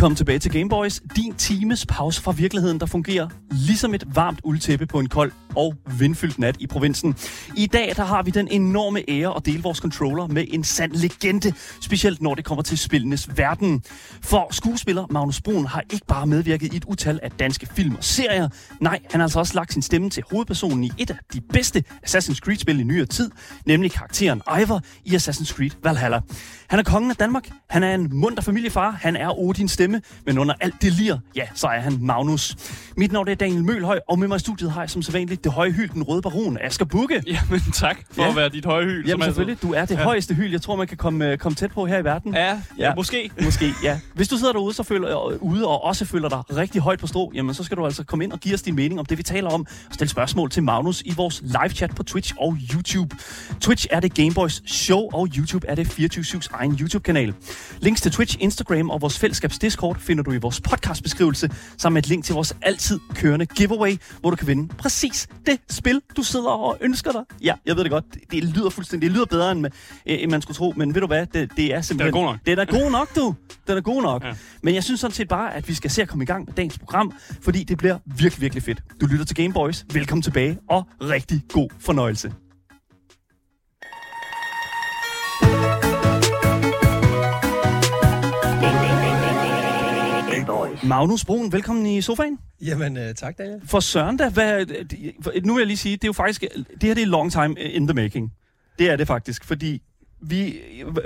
Velkommen tilbage til Gameboys. Din times pause fra virkeligheden, der fungerer ligesom et varmt uldtæppe på en kold og vindfyldt nat i provinsen. I dag der har vi den enorme ære at dele vores controller med en sand legende, specielt når det kommer til spillenes verden. For skuespiller Magnus Brun har ikke bare medvirket i et utal af danske film og serier. Nej, han har altså også lagt sin stemme til hovedpersonen i et af de bedste Assassin's Creed-spil i nyere tid, nemlig karakteren Ivor i Assassin's Creed Valhalla. Han er kongen af Danmark, han er en munter familiefar, han er Odins stemme, men under alt det lir, ja, så er han Magnus. Mit navn er Daniel Mølhøj, og med mig i studiet har jeg som sædvanligt det høje hyld, den røde baron, Asger Bukke. Jamen tak for Ja. at være dit høje hyld. Jamen som selvfølgelig, du er det Ja. højeste hyld, jeg tror, man kan komme, øh, komme tæt på her i verden. Ja, ja, Ja. måske. Måske, ja. Hvis du sidder derude, så føler, øh, ude og også føler dig rigtig højt på strå, jamen så skal du altså komme ind og give os din mening om det, vi taler om. Og stille spørgsmål til Magnus i vores live-chat på Twitch og YouTube. Twitch er det Gameboys show, og YouTube er det 24-7's egen YouTube-kanal. Links til Twitch, Instagram og vores fællesskabs Discord finder du i vores podcastbeskrivelse, sammen med et link til vores altid kørende giveaway, hvor du kan vinde præcis det spil, du sidder og ønsker dig. Ja, jeg ved det godt. Det, det lyder fuldstændig, det lyder bedre, end, øh, end man skulle tro, men ved du hvad, det, det er simpelthen... god nok. Den er god nok, du. Den er god nok. Ja. Men jeg synes sådan set bare, at vi skal se at komme i gang med dagens program, fordi det bliver virkelig, virkelig fedt. Du lytter til Gameboys. Velkommen tilbage, og rigtig god fornøjelse. Magnus Brun, velkommen i sofaen. Jamen, øh, tak Daniel. For Søren da, hvad, nu vil jeg lige sige, det er jo faktisk, det her det er long time in the making. Det er det faktisk, fordi vi,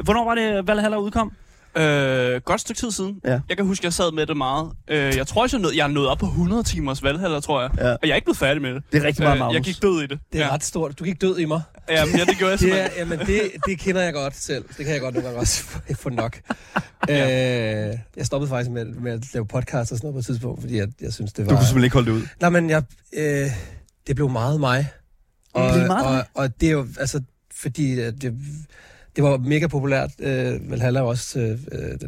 hvornår var det Valhalla udkom? Øh, godt stykke tid siden. Ja. Jeg kan huske, jeg sad med det meget. Øh, jeg tror også, jeg, nåede, jeg er nået op på 100 timers valghalder, tror jeg. Ja. Og jeg er ikke blevet færdig med det. Det er rigtig meget, Øh, Magnus. jeg gik død i det. Det er ja. ret stort. Du gik død i mig. Jamen, ja, det gjorde jeg Det, er, simpelthen. jamen, det, det kender jeg godt selv. Det kan jeg godt nogle gange også få- nok. øh, jeg stoppede faktisk med, med at lave podcast og sådan noget på et tidspunkt, fordi jeg, jeg synes, det var... Du kunne simpelthen ikke holde det ud. Nej, men jeg, øh, det blev meget mig. Og, Det blev meget og, dig? og det er jo, altså, fordi øh, det, det var mega populært. Øh, Valhalla var også øh, øh,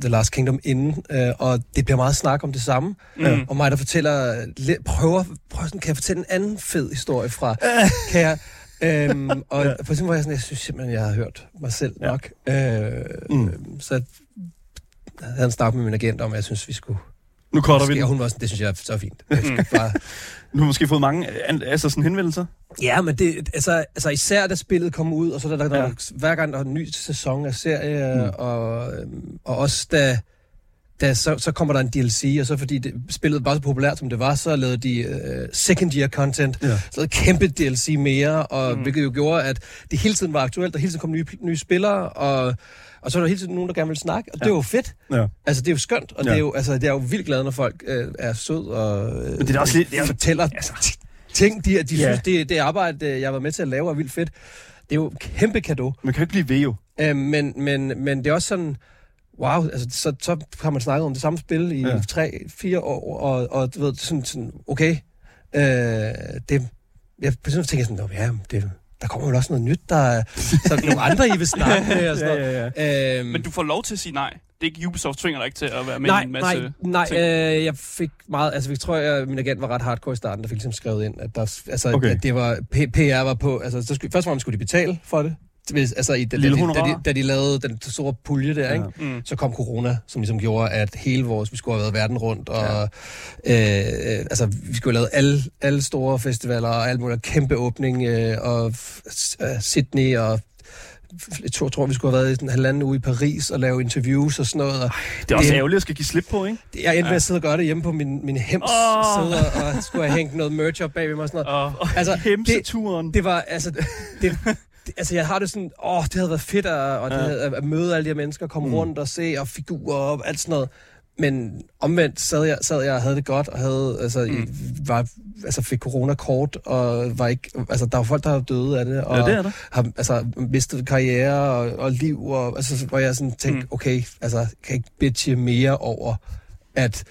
The Last Kingdom inden, øh, og det bliver meget snak om det samme. Mm. Og mig, der fortæller, prøver, prøver sådan, kan jeg fortælle en anden fed historie fra, kan jeg, øhm, og Ja. for eksempel var jeg sådan, jeg synes simpelthen, jeg har hørt mig selv Ja. nok. Øh, Mm. mm. Så jeg havde en snak med min agent om, at jeg synes, vi skulle... Nu cutter vi den. hun var sådan, det synes jeg er så fint. Skal bare, Du har måske fået mange an- altså sådan henvendelser. ja, men det, altså, altså især da spillet kom ud, og så der, der, der Ja. hver gang der er en ny sæson af serie, Mm. mm. og, øhm, og også da, da så, så kommer der en DLC, og så fordi det, spillet var så populært, som det var, så lavede de uh, second year content, Ja. så lavede kæmpe DLC mere, og Mm. hvilket jo gjorde, at det hele tiden var aktuelt, og hele tiden kom nye, nye spillere, og, og så var der hele tiden nogen, der gerne ville snakke, og ja. det var jo fedt. Ja. Altså, det er jo skønt, og Ja. det, er jo, altså, det er jo vildt glad, når folk øh, er sød og øh, Men det er også lidt- det er- fortæller Altså, ting, de, de Ja. synes, det, det arbejde, øh, jeg har været med til at lave, er vildt fedt. Det er jo en kæmpe gave. man kan jo ikke blive ved jo. Øh, men, men, men det er også sådan, wow, altså, så, så har man snakket om det samme spil i Ja. ja. tre, fire år, og, og du ved, sådan, sådan okay, øh, det, jeg sådan tænker sådan, "Nå, ja, det, der kommer jo også noget nyt, der er så nogle andre, I vil snakke med, og sådan ja, noget. ja. Øhm, Men du får lov til at sige nej. Det er ikke Ubisoft tvinger dig ikke til at være med nej, i en masse... nej, nej, øh, jeg fik meget, altså jeg tror, jeg, min agent var ret hardcore i starten, der fik ligesom skrevet ind, at, der, altså, Okay. at det var, P- PR var på, altså så skulle, først og fremmest skulle de betale for det, Hvis- altså i, da, da, da, honorar. de, da de lavede den store pulje der, Ja. ja. ikke? Mm. så kom corona, som ligesom gjorde, at hele vores, vi skulle have været verden rundt, og ja. øh, øh, altså, vi skulle have lavet alle, alle store festivaler, og alt muligt, kæmpe åbning, øh, og øh, Sydney, og jeg tror, tror, vi skulle have været i en halvanden uge i Paris og lave interviews og sådan noget. Og Det er også Det- ærgerligt at skal give slip på, ikke? jeg endte med at sidde og gøre det hjemme på min, min hems, oh. sidde og skulle have hængt noget merch op bagved mig og sådan noget. Og, Altså, Hemseturen. det var, altså, det, det, altså, jeg har det sådan, åh, det havde været fedt at, og det Ja. havde, at møde alle de her mennesker, komme Mm. rundt og se, og figurer og alt sådan noget. Men omvendt sad jeg, sad jeg og havde det godt, og havde, altså, Mm. var, altså fik corona-kort, og var ikke, altså, der var folk, der var døde af det, og Ja, det er der. har altså, mistet karriere og, og liv, og, altså, hvor jeg sådan tænkte, mm. okay, altså, kan jeg ikke bitche mere over, at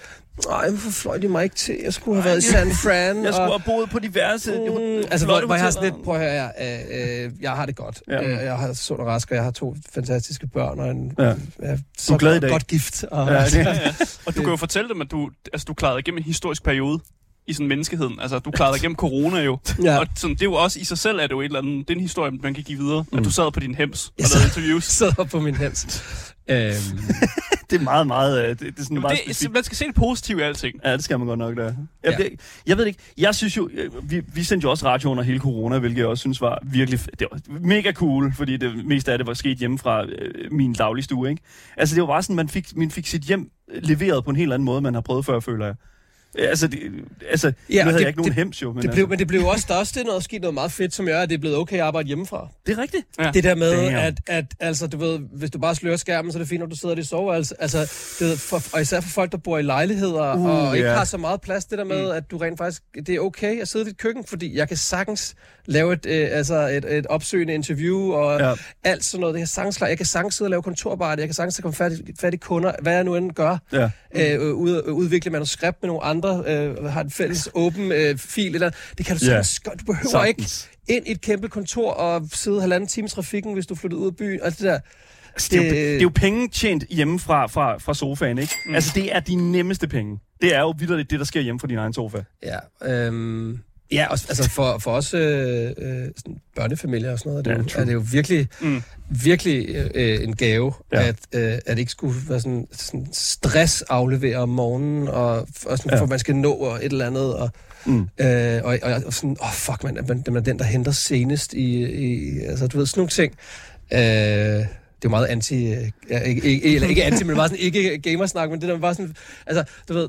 nej, hvorfor fløj de mig ikke til? Jeg skulle have været i San Fran. Jeg skulle og, have boet på diverse Mm, altså, hvor, hvor jeg har sådan lidt, prøv at høre, jeg, øh, øh, jeg har det godt. Ja. Øh, jeg har sund og rask, og jeg har to fantastiske børn, og en, Ja. ja. så Du er glad godt, dag. godt gift. Og, Ja, ja, ja. og du kan jo fortælle dem, at du, altså, du klarede igennem en historisk periode i sådan menneskeheden. Altså, du klarede dig igennem corona jo. ja. Og sådan, det er jo også i sig selv, er det jo et eller andet, det er en historie, man kan give videre. Mm. At du sad på din hems og Jeg lavede interviews. sidder på min hems. Øhm, Det er meget, meget... øh, Det, det er sådan Jamen, meget det, specifikt. man skal se det positive i alting. Ja, det skal man godt nok da. Jeg, Ja. jeg, jeg ved ikke. Jeg synes jo, øh, vi, vi sendte jo også radio under hele corona, hvilket jeg også synes var virkelig... Det var mega cool, fordi det meste af det var sket hjemme fra øh, min dagligstue, ikke? Altså, det var bare sådan, man fik, man fik sit hjem leveret på en helt anden måde, man har prøvet før, føler jeg. Øh, Altså, det, altså Ja, ja, nu havde det- jeg ikke nogen det- hems jo, men det altså, blev, men det blev også, der er også det, noget, sket noget meget fedt, som gør, at det er blevet okay at arbejde hjemmefra. det er rigtigt. Ja. Det der med, Damn. at, at altså, du ved, hvis du bare slører skærmen, så er det fint, når du sidder i dit soveværelse. Altså, det, ved, for, og især for folk, der bor i lejligheder Uh, og ikke ja. har så meget plads, det der med, at du rent faktisk, det er okay at sidde i dit køkken, fordi jeg kan sagtens lave et, øh, altså et, et opsøgende interview og Ja. ja. alt sådan noget. Det kan sagtens klare. Jeg kan sagtens sidde og lave kontorarbejde, jeg kan sagtens komme fat i, fat i kunder, hvad jeg nu end gør. Ja. Øh, ud, udvikle manuskript med nogle andre, øh, har en fælles åben øh, fil, eller det kan du Ja. sagtens. Du behøver ikke Sagtens. ind i et kæmpe kontor og sidde halvanden time i trafikken, hvis du flytter ud af byen. Altså det der, Altså, det, er jo, det er jo penge tjent hjemme fra, fra, fra sofaen, ikke? Mm. Altså, det er de nemmeste penge. Det er jo vildt det, der sker hjemme fra din egen sofa. Ja, øhm, ja også, altså for, for os øh, øh, sådan børnefamilier og sådan noget, er Ja, det, jo, true. er det jo virkelig, Mm. virkelig øh, en gave, Ja. ja. at, øh, at ikke skulle være sådan, sådan stress aflevere om morgenen, og, og sådan, Ja. ja. for man skal nå og et eller andet, og, Mm. øh, og, og, og sådan, åh oh, fuck man, man, man er den, der henter senest i, i altså du ved, sådan nogle ting. Øh, det er jo meget anti, øh, ja, ikke, ikke, eller ikke anti, men meget sådan ikke gamersnak, men det der bare sådan, altså du ved,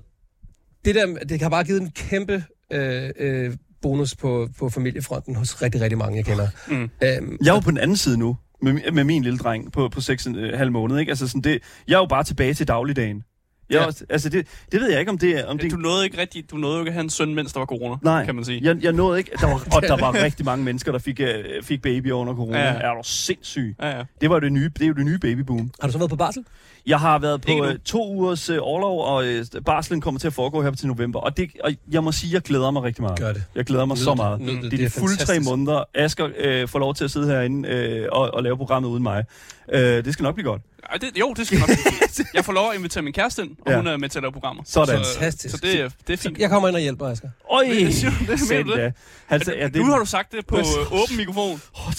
det der, det har bare givet en kæmpe øh, øh, bonus på, på familiefronten hos rigtig, rigtig mange, jeg kender. Mm. Øhm, Jeg er jo på den anden side nu, med, med min lille dreng på, på 6,5 måneder, ikke? Altså sådan det, jeg er jo bare tilbage til dagligdagen. Jeg, Ja. også, altså det, det ved jeg ikke, om det er... Om det, Du nåede ikke rigtig, du nåede jo ikke at have en søn, mens der var corona, nej, kan man sige. Jeg, jeg nåede ikke... Der var, og der var rigtig mange mennesker, der fik, uh, fik baby under corona. Ja. Ja. Er du sindssyg? Ja, ja. Det var jo det nye, det er jo det nye babyboom. har du så været på barsel? Jeg har været på uh, to ugers uh, overlov, og uh, barslen kommer til at foregå her til november. Og, det, og jeg må sige, jeg glæder mig rigtig meget. Gør det. Jeg glæder mig så Nyd meget. Nyd Det er de fulde tre måneder. Asger øh, får lov til at sidde herinde øh, og, og lave programmet uden mig. Øh, det skal nok blive godt. Ej, det, jo, det skal nok blive. Jeg får lov at invitere min kæreste ind, og Ja. hun er med til at lave programmer. Sådan. Så, Fantastisk. så det, er- det er fint. Jeg kommer ind og hjælper, Asger. Øj, Det du- det. Altså, ja, det, Nu har du sagt det på øh, åben mikrofon. Oh,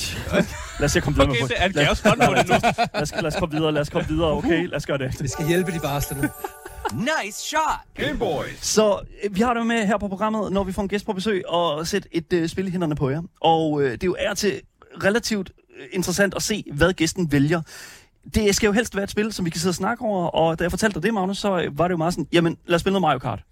lad os se, komme videre. Okay, det er, på det nu. lad, os, lad os komme videre, lad os komme videre, okay? Lad os gøre det. Vi skal hjælpe de barslerne. Nice shot. Game Boys. Så øh, vi har det med her på programmet, når vi får en gæst på besøg, og sætte et øh, spil i hænderne på jer. Og øh, det er jo er til relativt øh, interessant at se, hvad gæsten vælger. Det skal jo helst være et spil, som vi kan sidde og snakke over, og da jeg fortalte dig det, Magnus, så øh, var det jo meget sådan, jamen lad os spille noget Mario Kart.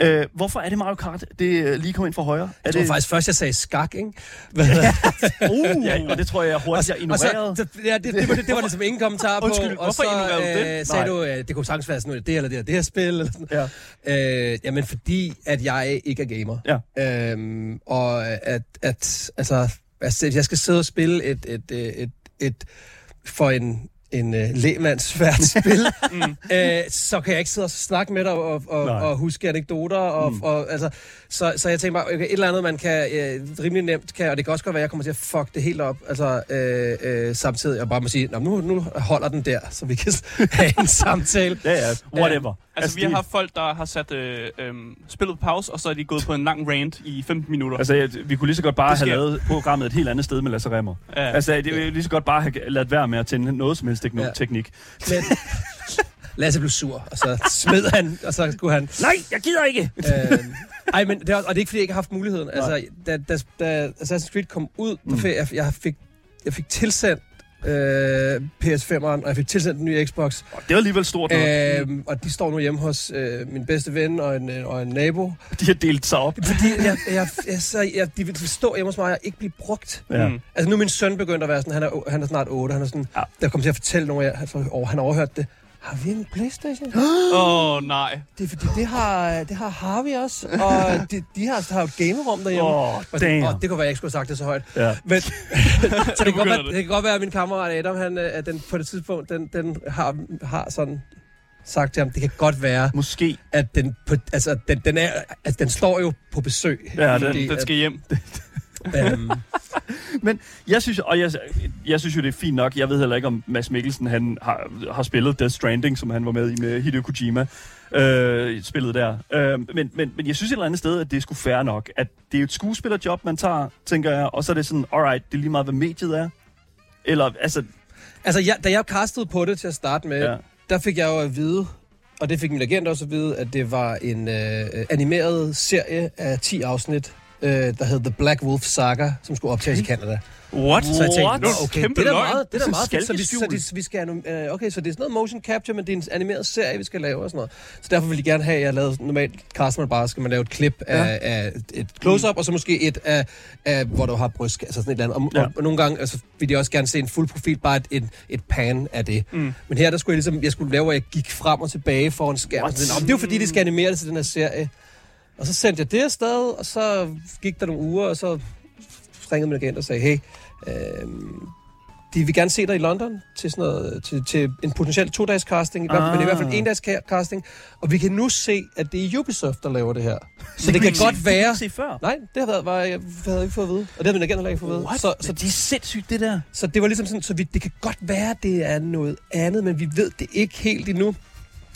Øh, hvorfor er det Mario Kart, det øh, lige kom ind fra højre? Er Jeg tror det, faktisk først, jeg sagde skak, ikke? Hvad det? uh, ja, og det tror jeg, jeg hurtigt jeg Og så, ignorerede. så, ja, det, det, var, det, det var ligesom ingen kommentar på. Undskyld, og hvorfor så, ignorerede du det? Øh, sagde Nej. du, øh, det kunne sagtens være sådan noget, det eller det, eller det her spil. Eller sådan. Ja. Øh, jamen, fordi at jeg ikke er gamer. Ja. Øhm, og at, at altså, altså, jeg skal sidde og spille et, et, et, et, et for en, en uh, lægmands svært spil, mm. øh, så kan jeg ikke sidde og snakke med dig og, og, Nej. og huske anekdoter. Og, mm. og, altså, så, så jeg tænker bare, okay, et eller andet, man kan øh, rimelig nemt kan, og det kan også godt være, at jeg kommer til at fuck det helt op, altså øh, øh, samtidig, og bare må sige, "Nå, nu, nu holder den der, så vi kan have en samtale. Ja, ja, whatever. Altså, vi har haft folk, der har sat øh, øh, spillet på pause, og så er de gået på en lang rant i 15 minutter. Altså, jeg, vi kunne lige så godt bare have lavet programmet et helt andet sted med Lasse Remmer. Ja. Altså, det er lige så godt bare have ladet være med at tænde noget som helst tekno- Ja. teknik. Men Lasse blev sur, og så smed han, og så skulle han... Nej, jeg gider ikke! øh, ej, men det er, og det er ikke, fordi jeg ikke har haft muligheden. Altså, da, da, da Assassin's Creed kom ud, mm. fik, jeg, jeg, fik, jeg fik tilsendt øh, PS5'eren, og jeg fik tilsendt den nye Xbox. Det er alligevel stort nok. Øh, og de står nu hjemme hos øh, min bedste ven og en, øh, og en nabo. De har delt sig op. Fordi jeg, jeg, jeg, så, jeg, de vil stå hjemme hos mig og ikke blive brugt. Ja. Mm. Altså nu er min søn begyndt at være sådan, han er, han er snart 8, han er sådan, Ja. der kommer til at fortælle nogle af jer, over, han har overhørt det. Har vi en Playstation? Åh, oh, nej. Det er fordi, det har, det har Harvey også, og de, de har, har jo et gamerum derhjemme. Åh, Og det, damn. og det kunne være, at jeg ikke skulle have sagt det så højt. Ja. Men, så det kan, godt være, det. det kan godt være, at min kammerat Adam, han, øh, at den, på det tidspunkt, den, den har, har sådan sagt til ham, det kan godt være, Måske. at den, på, altså, den, den, er, altså, den står jo på besøg. Ja, den- Fordi Den skal hjem. Øhm, Men jeg synes, og jeg, jeg synes jo, det er fint nok. Jeg ved heller ikke, om Mads Mikkelsen han har, har spillet Death Stranding, som han var med i med Hideo Kojima. Øh, spillet der. Øh, men, men, men jeg synes et eller andet sted, at det er sgu fair nok, at det er et skuespillerjob, man tager, tænker jeg, og så er det sådan, alright, det er lige meget, hvad mediet er. Eller, altså, Altså, jeg, da jeg castede på det til at starte med, ja. der fik jeg jo at vide, og det fik min agent også at vide, at det var en øh, animeret serie af 10 afsnit, øh, der hed The Black Wolf Saga, som skulle optages i Canada. What? Så jeg tænkte, What? Okay, Kæmpe det er da meget, det er da meget fedt. Så, vi, så, de, vi skal, øh, okay, så det er sådan noget motion capture, men det er en animeret serie, vi skal lave og sådan noget. Så derfor vil de gerne have, at jeg lavede normalt caster man bare, skal man lave et klip Ja. af, af et close-up, og så måske et af, af hvor du har bryst, altså sådan et eller andet. Og, Ja. og, og nogle gange altså, vil de også gerne se en fuld profil, bare et, et, et pan af det. Mm. Men her der skulle jeg ligesom, jeg skulle lave, hvor jeg gik frem og tilbage foran skærmen. Sådan, "Nå, men det er jo fordi, de skal animere det til den her serie. Og så sendte jeg det afsted, og så gik der nogle uger, og så ringede min agent og sagde, hey, øh, de vil gerne se dig i London til, sådan noget, til, til en potentiel to-dages casting, ah. men i hvert fald en dages ca- casting. Og vi kan nu se, at det er Ubisoft, der laver det her. Så det kan godt se- være... det se før. Nej, det har været, var, jeg havde ikke fået at vide. Og det havde min agent heller ikke fået at vide. What? Så, Så, så, det er sindssygt, det der. så det var ligesom sådan, så vi, det kan godt være, det er noget andet, men vi ved det ikke helt endnu.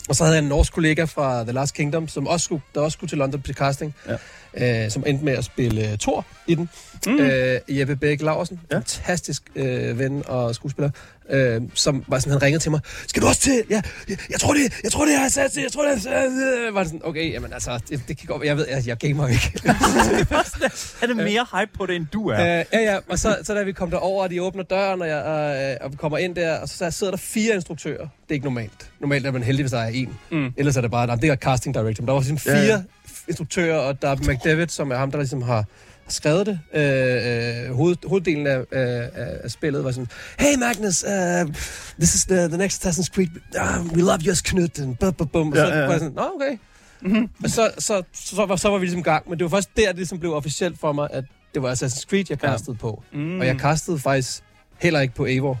Og så havde jeg en norsk kollega fra The Last Kingdom, som også skulle, der også skulle til London til casting, ja øh, som endte med at spille uh, Thor i den. Mm. Øh, Jeppe Bæk Laursen, Ja. ja. fantastisk øh, ven og skuespiller, øh, som var sådan, han ringede til mig, skal du også til? Ja, jeg, jeg tror det, jeg tror det, jeg har sat til, jeg tror det, jeg har sat Var sådan, okay, jamen altså, det, det kan godt jeg ved, jeg, jeg gamer ikke. Er det mere hype på det, end du er? Øh, ja, ja, og så, så da vi kom derover, og de åbner døren, og, jeg, øh, og vi kommer ind der, og så sidder der fire instruktører. Det er ikke normalt. Normalt er man heldig, hvis der er en. Mm. Ellers er det bare, nej, det er casting director. Men der var Ja, fire ja. Instruktører, og der er McDavid, som er ham, der ligesom har skrevet det. Øh, øh, hoved, hoveddelen af, af, af spillet var sådan, Hey Magnus, uh, this is the, the next Assassin's Creed. Uh, we love yours, Knud. And bum, bum, bum. Og Ja, så ja, ja. var jeg sådan, Nå, okay. Mm-hmm. Og så, så, så, så, var, så var vi ligesom i gang. Men det var først der, det ligesom blev officielt for mig, at det var Assassin's Creed, jeg Ja. castede på. Mm. Og jeg castede faktisk heller ikke på Eivor.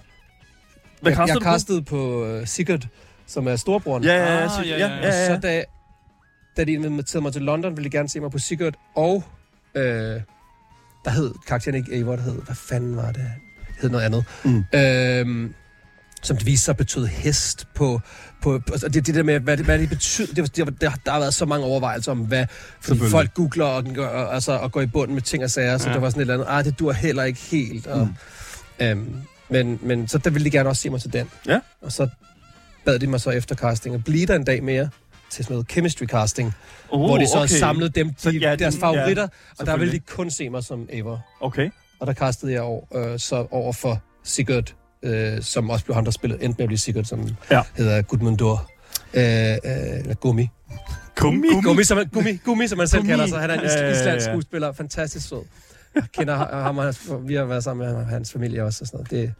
Hvad jeg, kastede jeg du på? på uh, Sigurd, som er storebroren. Ja, ja, ja. Ah, ja, ja, ja. ja, ja. Så da, da de inviterede mig til London, ville de gerne se mig på Sigurd, og øh, der hed karakteren ikke Eivor, der hed, hvad fanden var det? Hed noget andet. Mm. Øhm, som det viste sig betød hest på, på, på altså det, det der med, hvad det, hvad det betyder, det, det, der, der har været så mange overvejelser om, hvad, fordi folk googler og, og, altså, og går i bunden med ting og sager, så Ja. ja. det var sådan et eller andet, ah, det dur heller ikke helt. Og, mm. øhm, men, men så der ville de gerne også se mig til den. Ja. Og så bad de mig så efter casting at blive der en dag mere til sådan noget chemistry casting, Oh, hvor de så okay. samlede dem, de, Så, ja, deres den- favoritter, ja, og der ville de kun se mig som Eivor. Okay. Og der castede jeg over, øh, så over for Sigurd, øh, som også blev ham, der spillede, endte med at blive Sigurd, som Ja. hedder Gudmundur. Øh, øh, eller Gummi. Gummi. Gummi, som, man- gummi, gummi, som man selv Gummi. kalder sig. Han er en Ja, ja, ja, islandsk skuespiller. Fantastisk sød. Jeg kender ham, og vi har været sammen med hans familie også. Og sådan noget. Det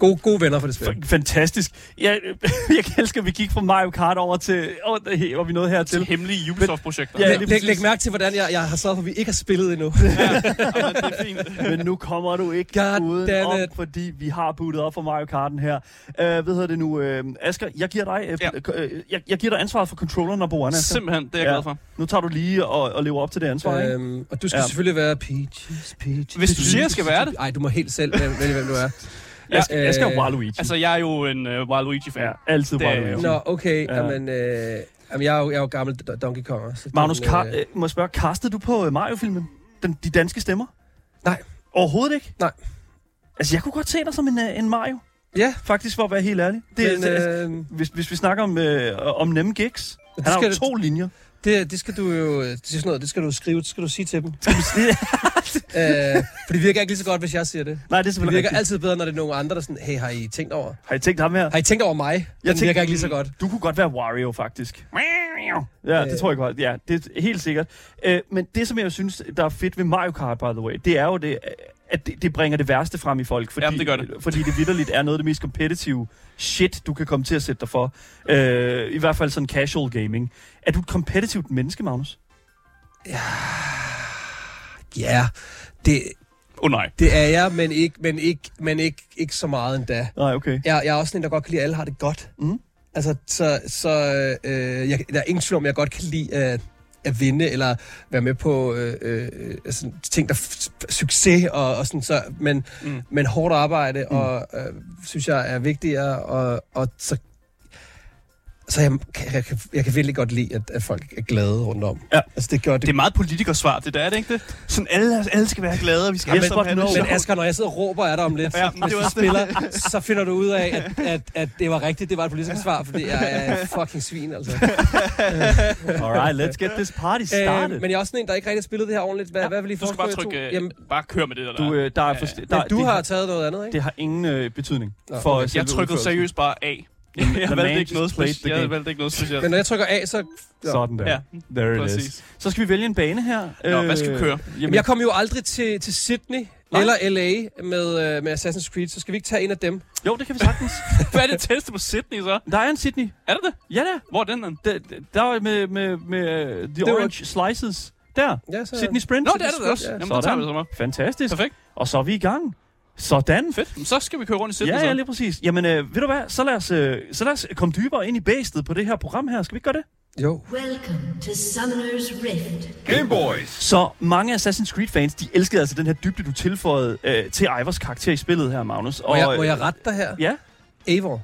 gode, gode venner for det spil. Fantastisk. Jeg, jeg kan elske, at vi gik fra Mario Kart over til, over, hvor vi nåede Til hertil. hemmelige Ubisoft-projekter. Ja, Læg, læg, læg mærke til, hvordan jeg, jeg har sørget for, at vi ikke har spillet endnu. Jamen, det er fint. Men nu kommer du ikke God uden damn om, it. fordi vi har bootet op for Mario Karten her. Uh, hvad hedder det nu? Uh, Asger, jeg giver dig, uh, Ja. ja. jeg, jeg giver dig ansvaret for controller number one, Asger. Simpelthen, det er jeg Ja. glad for. Nu tager du lige og, og lever op til det ansvar, ikke? øhm, og du skal Ja. ja. selvfølgelig være Peaches, Peaches. Hvis du siger, jeg skal være det. Nej, du må helt selv vælge, hvem du er. Asger, øh, Asger er Waluigi. Altså, jeg er jo en uh, Waluigi-fan. ja, altid det Waluigi. jo- Nå, okay. Ja. Ja. Jamen, øh, jamen, jeg er jo, jeg er jo gammel D- Donkey Kong. Så Magnus, den, Kar- øh, øh, må jeg spørge, castede du på øh, Mario-filmen? Den, de danske stemmer? Nej. Overhovedet ikke? Nej. Altså, jeg kunne godt se dig som en, øh, en Mario, Ja, faktisk, for at være helt ærlig. Det, men, altså, øh, hvis, hvis vi snakker om, øh, om nemme gigs, han har jo skal, to linjer. Det, det skal du jo, det, er sådan noget, det skal du skrive, det skal du sige til dem. øh, for det virker ikke lige så godt, hvis jeg siger det. Nej, det er Det selvfølgelig virker rigtigt. altid bedre, når det er nogen andre, der er sådan, hey, har I tænkt over? Har I tænkt ham her? Har I tænkt over mig? Den tænkte- virker ikke lige så godt. Du kunne godt være Wario, faktisk. Ja, det Øh. tror jeg godt. Ja, det er helt sikkert. Øh, men det, som jeg synes, der er fedt ved Mario Kart, by the way, det er jo det, at det, det bringer det værste frem i folk. Fordi, Jamen, det gør det. Fordi det vidderligt er noget af det mest competitive shit, du kan komme til at sætte dig for. Øh, I hvert fald sådan casual gaming. Er du et competitivt menneske, Magnus? Ja, det, Åh oh, nej. det er jeg, men ikke, men ikke, men ikke, ikke så meget endda. Nej, okay. Jeg, jeg er også en, der godt kan lide, at alle har det godt. Mm. Altså, så, så øh, jeg, der er ingen tvivl om, jeg godt kan lide at, at vinde, eller være med på øh, øh, sådan, ting, der succes, og, og sådan, så, men, mm. men hårdt arbejde, mm. og øh, synes jeg er vigtigere, og, og så så jeg, kan- jeg, kan, jeg kan virkelig godt lide, at, at folk er glade rundt om. Ja. Altså, det gør det. Det er meget politikersvar, det der er det ikke det? Sådan alle, alle skal være glade, og vi skal no. det men sjovt. Asger, når jeg sidder og råber af dig om lidt, Ja, ja, men hvis det du spiller, så finder du ud af, at, at, at det var rigtigt, det var et politisk svar, fordi jeg er fucking svin, altså. Alright, let's get this party started. Øh, men jeg er også sådan en, der ikke rigtig har spillet det her ordentligt. Hvad, ja, hvad vil I Du skal bare trykke, jeg øh? Jamen, bare kør med det der. du, der. øh, der er Ja, ja. der, men du det, har taget noget andet, ikke? det har ingen øh, betydning Nå, for okay. Jeg trykkede seriøst bare A. Jeg The valgte ikke noget specielt. Jeg valgte ikke noget specielt. Men når jeg trykker A, så... Ja. Sådan der. Ja, There it is. præcis. Så skal vi vælge en bane her. Nå, hvad skal vi køre? Jamen, Jeg kom jo aldrig til, til Sydney Nej. eller LA med, øh, med Assassin's Creed, så skal vi ikke tage en af dem? jo, det kan vi sagtens. Hvad er det tætteste på Sydney så? der er en Sydney. Er det det? Ja, der. Hvor er den den? Der, der er med, med, med uh, The var- Orange Slices. Der. Ja, så... Sydney Sprint. Nå, det er det også. Ja. Jamen, der tager vi så med. Fantastisk. Perfekt. Og så er vi i gang. Sådan. Fedt. Så skal vi køre rundt i Sydney Ja, ja, lige præcis. Jamen, øh, ved du hvad? Så lad, os, øh, så lad os komme dybere ind i bæstet på det her program her. Skal vi ikke gøre det? Jo. Welcome to Summoner's Rift. Game Boys. Så mange Assassin's Creed-fans, de elskede altså den her dybde, du tilføjede øh, til Ivors karakter i spillet her, Magnus. Må jeg, må jeg rette dig her? Ja, Eivor.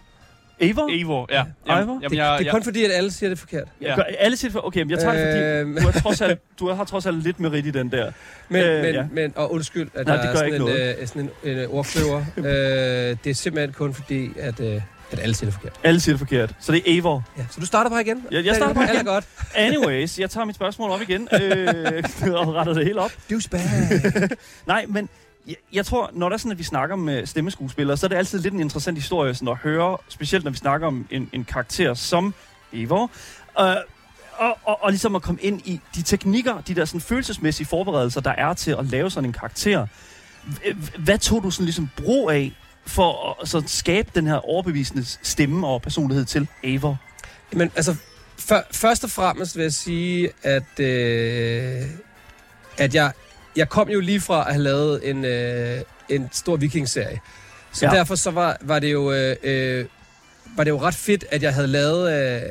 Eivor? Eivor, ja. Eivor? Jamen, Det, jamen, jeg, det er kun fordi, at alle siger det forkert. Ja. Gør, alle siger, okay, men jeg tager det, Øhm. fordi du har, trods alt, du har trods alt lidt merit i den der. Men, Øh, men, ja. ja. men og undskyld, at Nej, der det er sådan, en, øh, sådan en, en øh, ordkløver. øh, det er simpelthen kun fordi, at, øh, at alle siger det forkert. Alle siger det forkert. Så det er Eivor. Ja, så du starter bare igen? Jeg- jeg starter bare igen. godt. Anyways, jeg tager mit spørgsmål op igen øh, og retter det helt op. Douchebag. Nej, men jeg, jeg tror, når det er sådan, at vi snakker med stemmeskuespillere, så er det altid lidt en interessant historie sådan at høre, specielt når vi snakker om en, en karakter som Eivor. Øh, og, og, og ligesom at komme ind i de teknikker, de der sådan følelsesmæssige forberedelser, der er til at lave sådan en karakter. Hvad tog du sådan ligesom brug af for at så skabe den her overbevisende stemme og personlighed til Eivor? Men altså, for, først og fremmest vil jeg sige, at, øh, at jeg, jeg kom jo lige fra at have lavet en, øh, en stor vikingserie. Så Ja. ja. derfor så var, var, det jo, øh, øh, var det jo ret fedt, at jeg havde lavet øh,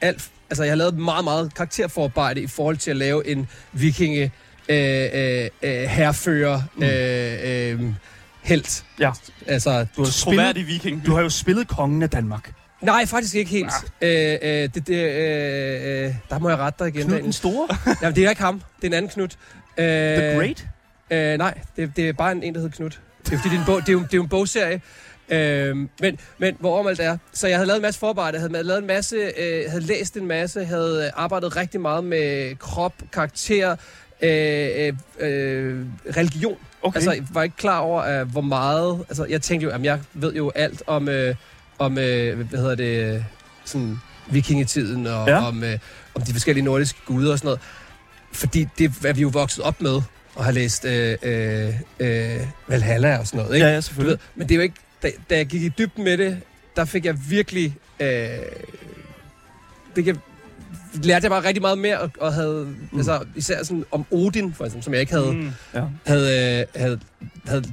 alt, altså jeg havde lavet meget, meget karakterforarbejde i forhold til at lave en vikinge øh, øh, øh, herfører Mm. øh, øh, helt. Ja. Altså, Du har, spillet, viking. du har jo spillet kongen af Danmark. Nej, faktisk ikke helt. Øh, øh, det, det, øh, øh, der må jeg rette dig igen. Knud den Store. Jamen, det er ikke ham. Det er en anden Knut. Øh, The Great. Øh, nej, det, det er bare en, en der hedder Knut. Det er, fordi, det er, en bog, det er, jo, det er jo en bogserie. Øh, men, men hvorom alt er. Så jeg havde lavet en masse forarbejde. Jeg havde lavet en masse, øh, havde læst en masse, havde arbejdet rigtig meget med krop, karakter, øh, øh, øh, religion. Okay. Altså, jeg var ikke klar over, uh, hvor meget... Altså, jeg tænkte jo, at jeg ved jo alt om, øh, om øh, hvad hedder det, øh, sådan vikingetiden, og ja. om, øh, om de forskellige nordiske guder og sådan noget. Fordi det er vi jo vokset op med, og har læst øh, øh, øh, Valhalla og sådan noget, ikke? Ja, ja, Du selvfølgelig. ved, men det er jo ikke... Da, da jeg gik i dybden med det, der fik jeg virkelig... Øh, det jeg, lærte jeg bare rigtig meget mere, og, og havde... Mm. Altså, især sådan om Odin, for eksempel, som jeg ikke havde... Mm. Ja. havde, øh, havde, havde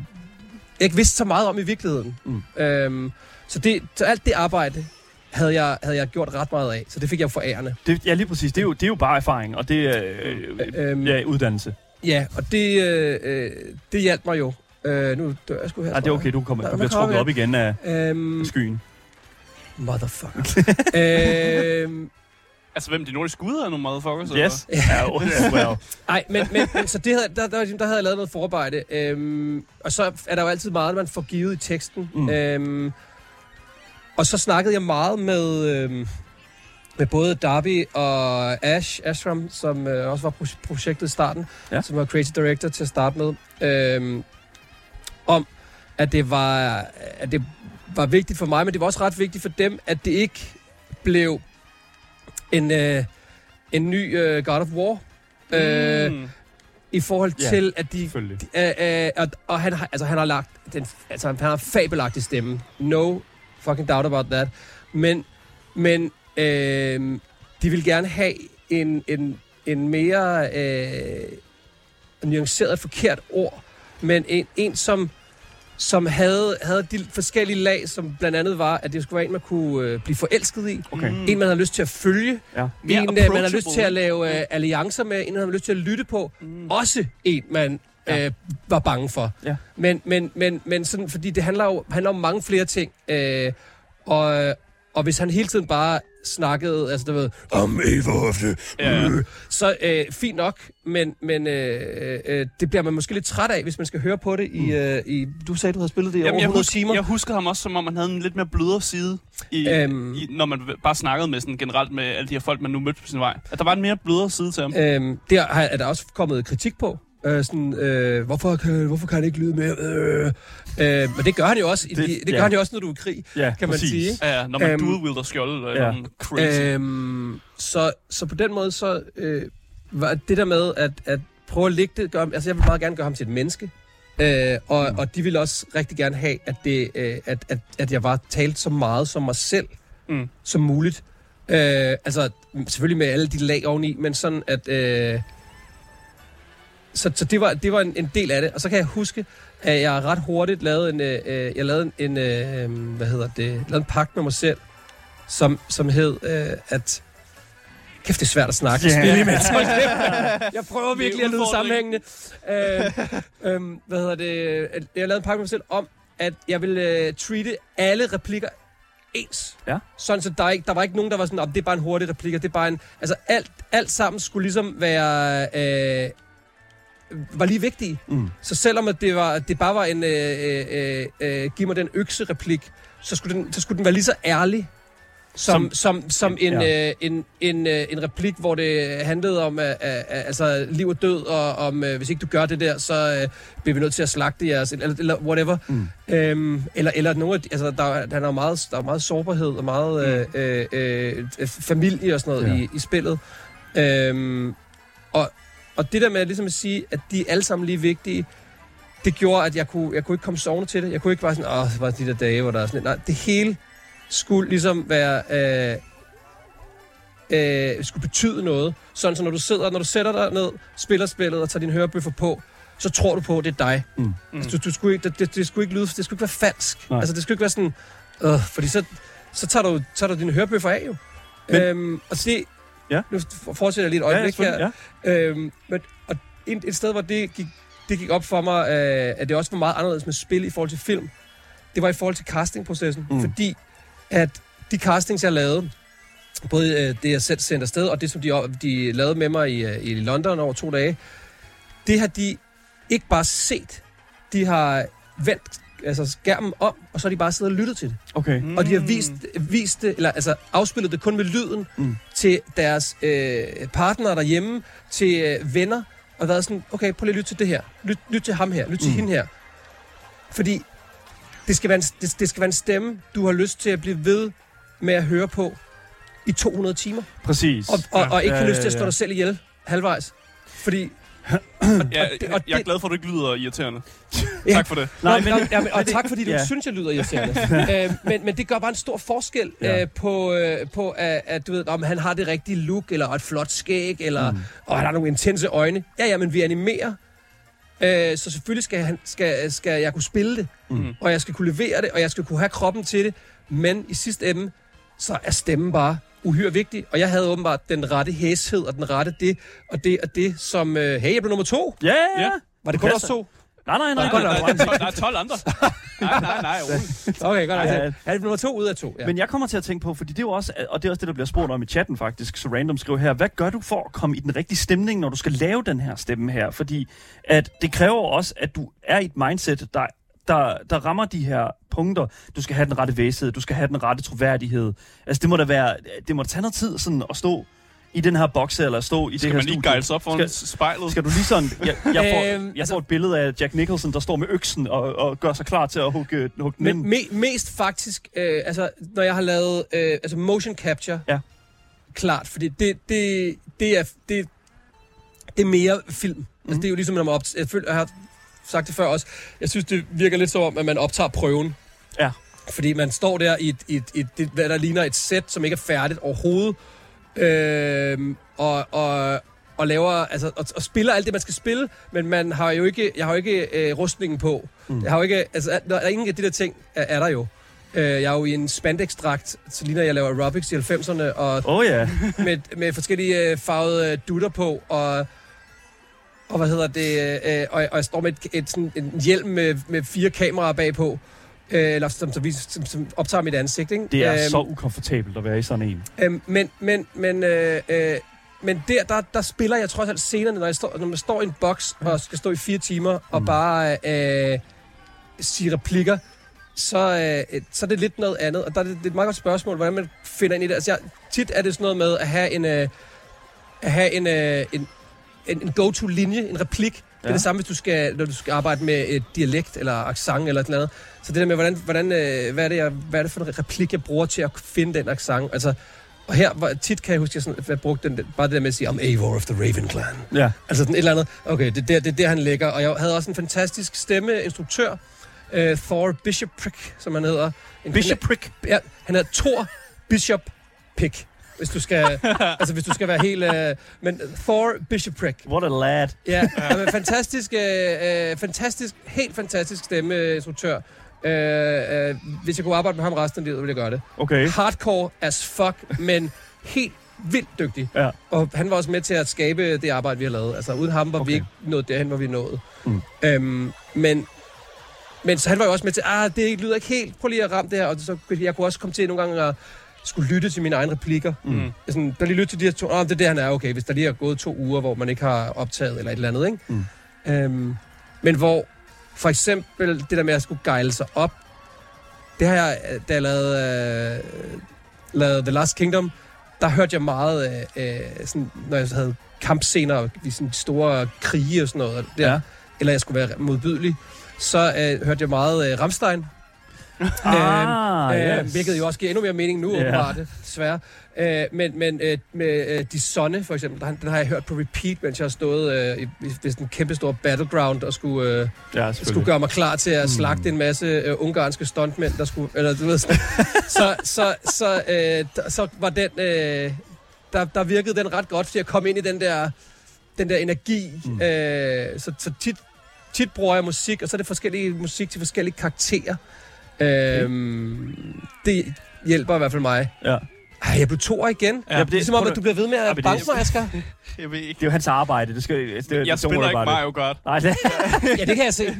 jeg ikke vidst så meget om i virkeligheden. Mm. Øhm, så, det, så alt det arbejde havde jeg, havde jeg gjort ret meget af, så det fik jeg jo forærende. Det, ja, lige præcis. Det er jo, det er jo bare erfaring, og det er øh, Øhm, ja, uddannelse. Ja, og det, øh, øh, det hjalp mig jo. Øh, nu dør jeg sgu her. Ja, det er okay, du, kommer, du bliver trukket op igen af Øhm, skyen. motherfucker. øhm, Altså, hvem de nordiske guder er nogle motherfuckers? Yes. Ja, yeah, well. Ej, men, men, men så det havde, der, der, der havde jeg lavet noget forarbejde. Øhm, og så er der jo altid meget, man får givet i teksten. Mm. Øhm, og så snakkede jeg meget med, øhm, med både Darby og Ash Ashram, som øh, også var pro- projektet i starten, Ja. som var creative director til at starte med, øhm, om at det var at det var vigtigt for mig, men det var også ret vigtigt for dem, at det ikke blev en, øh, en ny øh, God of War. Øh, Mm. i forhold Ja, til, at de... Selvfølgelig. Øh, øh, og, og han har, altså, han har lagt... Den, altså, han har fabelagtig stemme. No fucking doubt about that. Men, men øh, de vil gerne have en, en, en mere øh, nuanceret forkert ord, men en, en som, som havde, havde de forskellige lag, som blandt andet var, at det skulle være en, man kunne øh, blive forelsket i. Okay. Mm. En, man havde lyst til at følge. Ja. En, øh, man har lyst til at lave øh, alliancer med. En, man har lyst til at lytte på. Mm. Også en, man Ja. øh, var bange for. Ja. Men, men, men, men sådan, fordi det handler jo handler om mange flere ting. Øh, og, og hvis han hele tiden bare snakkede, altså du ved, om Everhofte, Ja, ja. så øh, fint nok, men, men øh, øh, det bliver man måske lidt træt af, hvis man skal høre på det i, øh, i du sagde, du havde spillet det i over Jamen, jeg, 100 husker, timer. jeg husker ham også, som om han havde en lidt mere blødere side, i, Øhm. øhm, i, når man bare snakkede med sådan generelt med alle de her folk, man nu mødte på sin vej. At der var en mere blødere side til ham. Øhm, der har- er der også kommet kritik på. Øh, sådan, øh, hvorfor, kan, hvorfor kan han ikke lyde mere? Øh, øh, men det gør han jo også. Det, Det- det, det gør ja. han jo også, når du er i krig, Ja, kan man præcis. sige. ikke? Ja, ja, når man Øhm, øhm, dual-wielder skjold eller ja. ja. crazy. Øhm, så, så på den måde, så øh, var det der med at, at prøve at lægge det, gøre, altså jeg vil meget gerne gøre ham til et menneske, øh, og, mm. og de ville også rigtig gerne have, at, det, øh, at, at, at jeg var talt så meget som mig selv Mm. som muligt. Øh, altså selvfølgelig med alle de lag oveni, men sådan at... Øh, så, så det var, det var en, en del af det. Og så kan jeg huske, at jeg ret hurtigt lavede en, øh, øh, jeg lavede en, en øh, hvad hedder det, lavede en pagt med mig selv, som, som hed, øh, at Kæft, det er svært at snakke. Yeah. imens. Hold kæft. Jeg prøver er virkelig at lyde sammenhængende. Øh, øh, hvad hedder det? Jeg lavede en pakke med mig selv om, at jeg ville øh, treate alle replikker ens. Ja. Sådan, så der, er ikke, der var ikke nogen, der var sådan, "Nå, det er bare en hurtig replik, og det er bare en... Altså, alt, alt sammen skulle ligesom være... Øh, var lige vigtige. Mm. Så selvom at det, var, det bare var en øh, øh, øh, giv mig den økse-replik, så skulle, den, så skulle den være lige så ærlig, som, som, som, som en, Ja. øh, en, en, øh, en replik, hvor det handlede om øh, øh, altså, liv og død, og om øh, hvis ikke du gør det der, så øh, bliver vi nødt til at slagte jeres, eller, eller whatever. Mm. Øhm, eller, eller nogle af de, altså, der, der, er meget, der er meget sårbarhed og meget øh, øh, øh, familie og sådan noget ja. i, i spillet. Øhm, og, og det der med ligesom at sige, at de er alle sammen lige vigtige, det gjorde, at jeg kunne, jeg kunne ikke komme sovende til det. Jeg kunne ikke bare sådan, åh, det var de der dage, hvor der er sådan. Nej, det hele skulle ligesom være... Øh, øh, skulle betyde noget. Sådan, så når du sidder, når du sætter dig ned, spiller spillet og tager dine hørebøffer på, så tror du på, at det er dig. Mm. Altså, du, du skulle ikke, det, det, det, skulle ikke lyde, det skulle ikke være falsk. Nej. Altså, det skulle ikke være sådan, øh, fordi så, så tager du, tager du dine hørebøffer af jo. Men- øhm, og se, Ja. nu fortsætter jeg lige et øjeblik ja, her. ja. Øhm, men, og et, et sted, hvor det gik, det gik op for mig, øh, at det også var meget anderledes med spil i forhold til film, det var i forhold til castingprocessen. Mm. Mm. Fordi at de castings, jeg lavede, både øh, det, jeg selv sendte afsted, og det, som de, de lavede med mig i, øh, i London over to dage, det har de ikke bare set. De har vendt altså skærmen om, og så har de bare siddet og lyttet til det. Okay. Mm. Og de har vist, vist det, eller altså afspillet det kun med lyden Mm. til deres øh, partnere derhjemme, til øh, venner, og været sådan, okay, prøv lige at lytte til det her. Lyt, lyt til ham her, lyt til Mm. hende her. Fordi det skal, være en, det, det skal være en stemme, du har lyst til at blive ved med at høre på i 200 timer. Præcis. Og, og, og ikke Ja, have lyst til at ja, slå ja. dig selv ihjel halvvejs. Fordi... Ja, det- og jeg er glad for, at du ikke lyder irriterende. Ja. Tak for det. Nej, men- nå, ja, men, og tak, fordi du Ja. synes, jeg lyder irriterende. øh, men, men det gør bare en stor forskel Ja. øh, på, øh, på at, at du ved, om han har det rigtige look, eller et flot skæg, eller mm. og han har nogle intense øjne. Ja, ja, men vi animerer. Øh, så selvfølgelig skal, han, skal, skal jeg kunne spille det, Mm. og jeg skal kunne levere det, og jeg skal kunne have kroppen til det. Men i sidste ende, så er stemmen bare uhyre vigtig. Og jeg havde åbenbart den rette hæshed, og den rette det, og det, og det, som... Øh, hey, jeg blev nummer to. Ja, ja. Ja. Var det kun os to? Nej, nej, nej. Nej, nej, nej, der er 12 andre. Nej, nej, nej. Okay, godt. Ja, Ja, ja. ja. nummer to ud af to. Ja. Men jeg kommer til at tænke på, fordi det er jo også, og det er også det, der bliver spurgt om i chatten faktisk, så random skriver her, hvad gør du for at komme i den rigtige stemning, når du skal lave den her stemme her? Fordi at det kræver også, at du er i et mindset, der, der, der rammer de her punkter. Du skal have den rette væshed, du skal have den rette troværdighed. Altså det må da være, det må da tage noget tid sådan at stå i den her bokse, eller stå i det Skal her man lige studie. gejles op foran Skal- spejlet? Skal du lige sådan... Jeg, jeg, får, Øhm, jeg altså- får et billede af Jack Nicholson, der står med øksen og, og gør sig klar til at hugge, hugge den. Men me, mest faktisk, øh, altså, når jeg har lavet øh, altså motion capture, Ja. klart, fordi det, det, det, er, det, det er mere film. Mm. Altså, det er jo ligesom, når man jeg, føler, jeg har sagt det før også, jeg synes, det virker lidt som om, at man optager prøven. Ja. Fordi man står der i et, i et, et, det, hvad der ligner et sæt, som ikke er færdigt overhovedet, øh, og, og, og laver, altså, og, og spiller alt det, man skal spille, men man har jo ikke, jeg har jo ikke øh, rustningen på. Mm. Jeg har jo ikke, altså, der er ingen af de der ting, er, er der jo. Øh, jeg er jo i en spandex-dragt, så ligner jeg laver aerobics i 90'erne, og oh, ja. med, med forskellige øh, farvede øh, dutter på, og, og hvad hedder det, øh, og, og jeg står med et, et, sådan, en hjelm med, med fire kameraer bagpå. Øh, eller som, som, som, som optager mit ansigt, ikke? Det er Øhm, så ukomfortabelt at være i sådan en. Øhm, men, men, men, øh, øh, men der, der, der spiller jeg trods alt scenerne, når, jeg står, når man står i en boks og skal stå i fire timer og bare øh, sige replikker, så, øh, så er det lidt noget andet. Og der er det, det er et meget godt spørgsmål, hvordan man finder ind i det. Altså, jeg, tit er det sådan noget med at have en, øh, at have en, øh, en, en, en go-to-linje, en replik. Det er Ja. det samme, hvis du skal, når du skal arbejde med et dialekt eller accent eller sådan noget. Så det der med, hvordan, hvordan, øh, hvad, er det, jeg, hvad er det for en replik, jeg bruger til at finde den accent? Altså, og her, hvor, tit kan jeg huske, at jeg, sådan, jeg brugte den, bare det der med at sige, I'm Eivor of the Raven Clan. Ja. Altså sådan et eller andet. Okay, det er der, det er der han ligger. Og jeg havde også en fantastisk stemmeinstruktør, uh, Thor Bishopprick, som han hedder. En Bishopprick. Ja, han hedder Thor Bishop Pick. Hvis du skal, altså hvis du skal være helt... Uh, men Thor Bishopprick. What a lad. Ja, en fantastisk, øh, øh, fantastisk, helt fantastisk stemmeinstruktør. Øh, øh, hvis jeg kunne arbejde med ham resten af livet, ville jeg gøre det. Okay. Hardcore as fuck, men helt vildt dygtig. Ja. Og han var også med til at skabe det arbejde, vi har lavet. Altså uden ham var okay. Vi ikke nået derhen, hvor vi nået. Mm. Øhm, men, men så han var jo også med til, ah, det lyder ikke helt, prøv lige at ramme det her. Og så, jeg kunne også komme til nogle gange at skulle lytte til mine egne replikker. Mm. Sådan, der lige lytte til de her to, oh, det er det, han er, okay, hvis der lige er gået to uger, hvor man ikke har optaget eller et eller andet, ikke? Mm. Øhm, men hvor for eksempel det der med at skulle gejle sig op, det har jeg, øh, da jeg lavede, øh, lavede The Last Kingdom, der hørte jeg meget, øh, øh, sådan, når jeg havde kampscener i sådan store krige og sådan noget, der, Ja. eller jeg skulle være modbydelig, så øh, hørte jeg meget øh, Ramstein, Ah, øh, yes. hvilket jo også giver endnu mere mening nu, yeah. åbenbart, desværre. Øh, men men øh, med øh, De Sonne, for eksempel, den, den har jeg hørt på repeat, mens jeg har stået øh, i, i, i sådan en kæmpe stor battleground og skulle, øh, Ja, skulle gøre mig klar til at slagte en masse øh, ungarske stuntmænd, der skulle... Eller, du ved, sådan. så, så, så, øh, så var den... Øh, der, der virkede den ret godt, fordi jeg kom ind i den der, den der energi. Mm. Øh, så, så tit, tit bruger jeg musik, og så er det forskellige musik til forskellige karakterer. Øhm, det hjælper i hvert fald mig. Ja. Ej, jeg blev to igen. Ja, Ja, det, ligesom om, prøv at du bliver ved med Ja, at det- banke mig, Asger. Jeg ved ikke. Det er jo hans arbejde. Det skal, det, det, Jeg don't spiller ikke. Mario godt. Nej, det, Ja, det kan jeg se.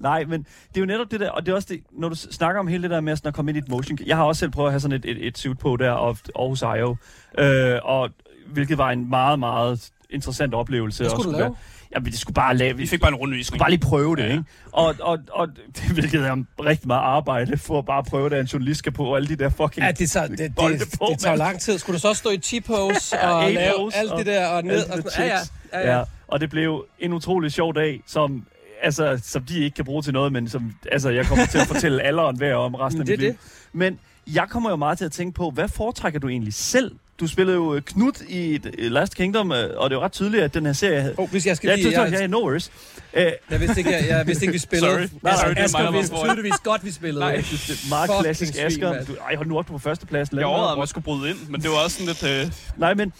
nej, men det er jo netop det der, og det er også det, når du snakker om hele det der med sådan at komme ind i et motion. Jeg har også selv prøvet at have sådan et, et, et suit på der, og Aarhus IO, øh, og hvilket var en meget, meget interessant oplevelse. Hvad skulle at du lave? Være, ja, vi skulle bare lave, Vi fik bare en skulle rundvisning. bare lige prøve det, Ja. ikke? Og, og, og det, hvilket er rigtig meget arbejde for at bare prøve det, at en journalist skal på alle de der fucking... Ja, det tager, det, det, Bolde det, på, det tager lang tid. Skulle du så stå i T-pose Ja, og lave alt og det der og ned? Og sådan, ja, ja, ja, ja. Ja, og det blev en utrolig sjov dag, som, altså, som de ikke kan bruge til noget, men som altså, jeg kommer til at fortælle alle og enhver om resten af Det mit liv. det. Men jeg kommer jo meget til at tænke på, hvad foretrækker du egentlig selv? Du spillede jo øh, Knut i et- øh, Last Kingdom, øh, og det er jo ret tydeligt, at den her serie... Oh, hvis jeg skal Ja, lige... Jeg, jeg, jeg, no worries. Jeg, vidste ikke, jeg, jeg vidste ikke, vi spillede. Sorry. Nej, Sorry, nej, det er Asger vidste var tydeligvis godt, vi spillede. Nej. jeg det er meget Fucking klassisk svin, Asger. Du, ej, hold nu op, du på førstepladsen. Lad Jeg mig overvejede, at man skulle bryde ind, men det var også sådan lidt... Øh, Nej, men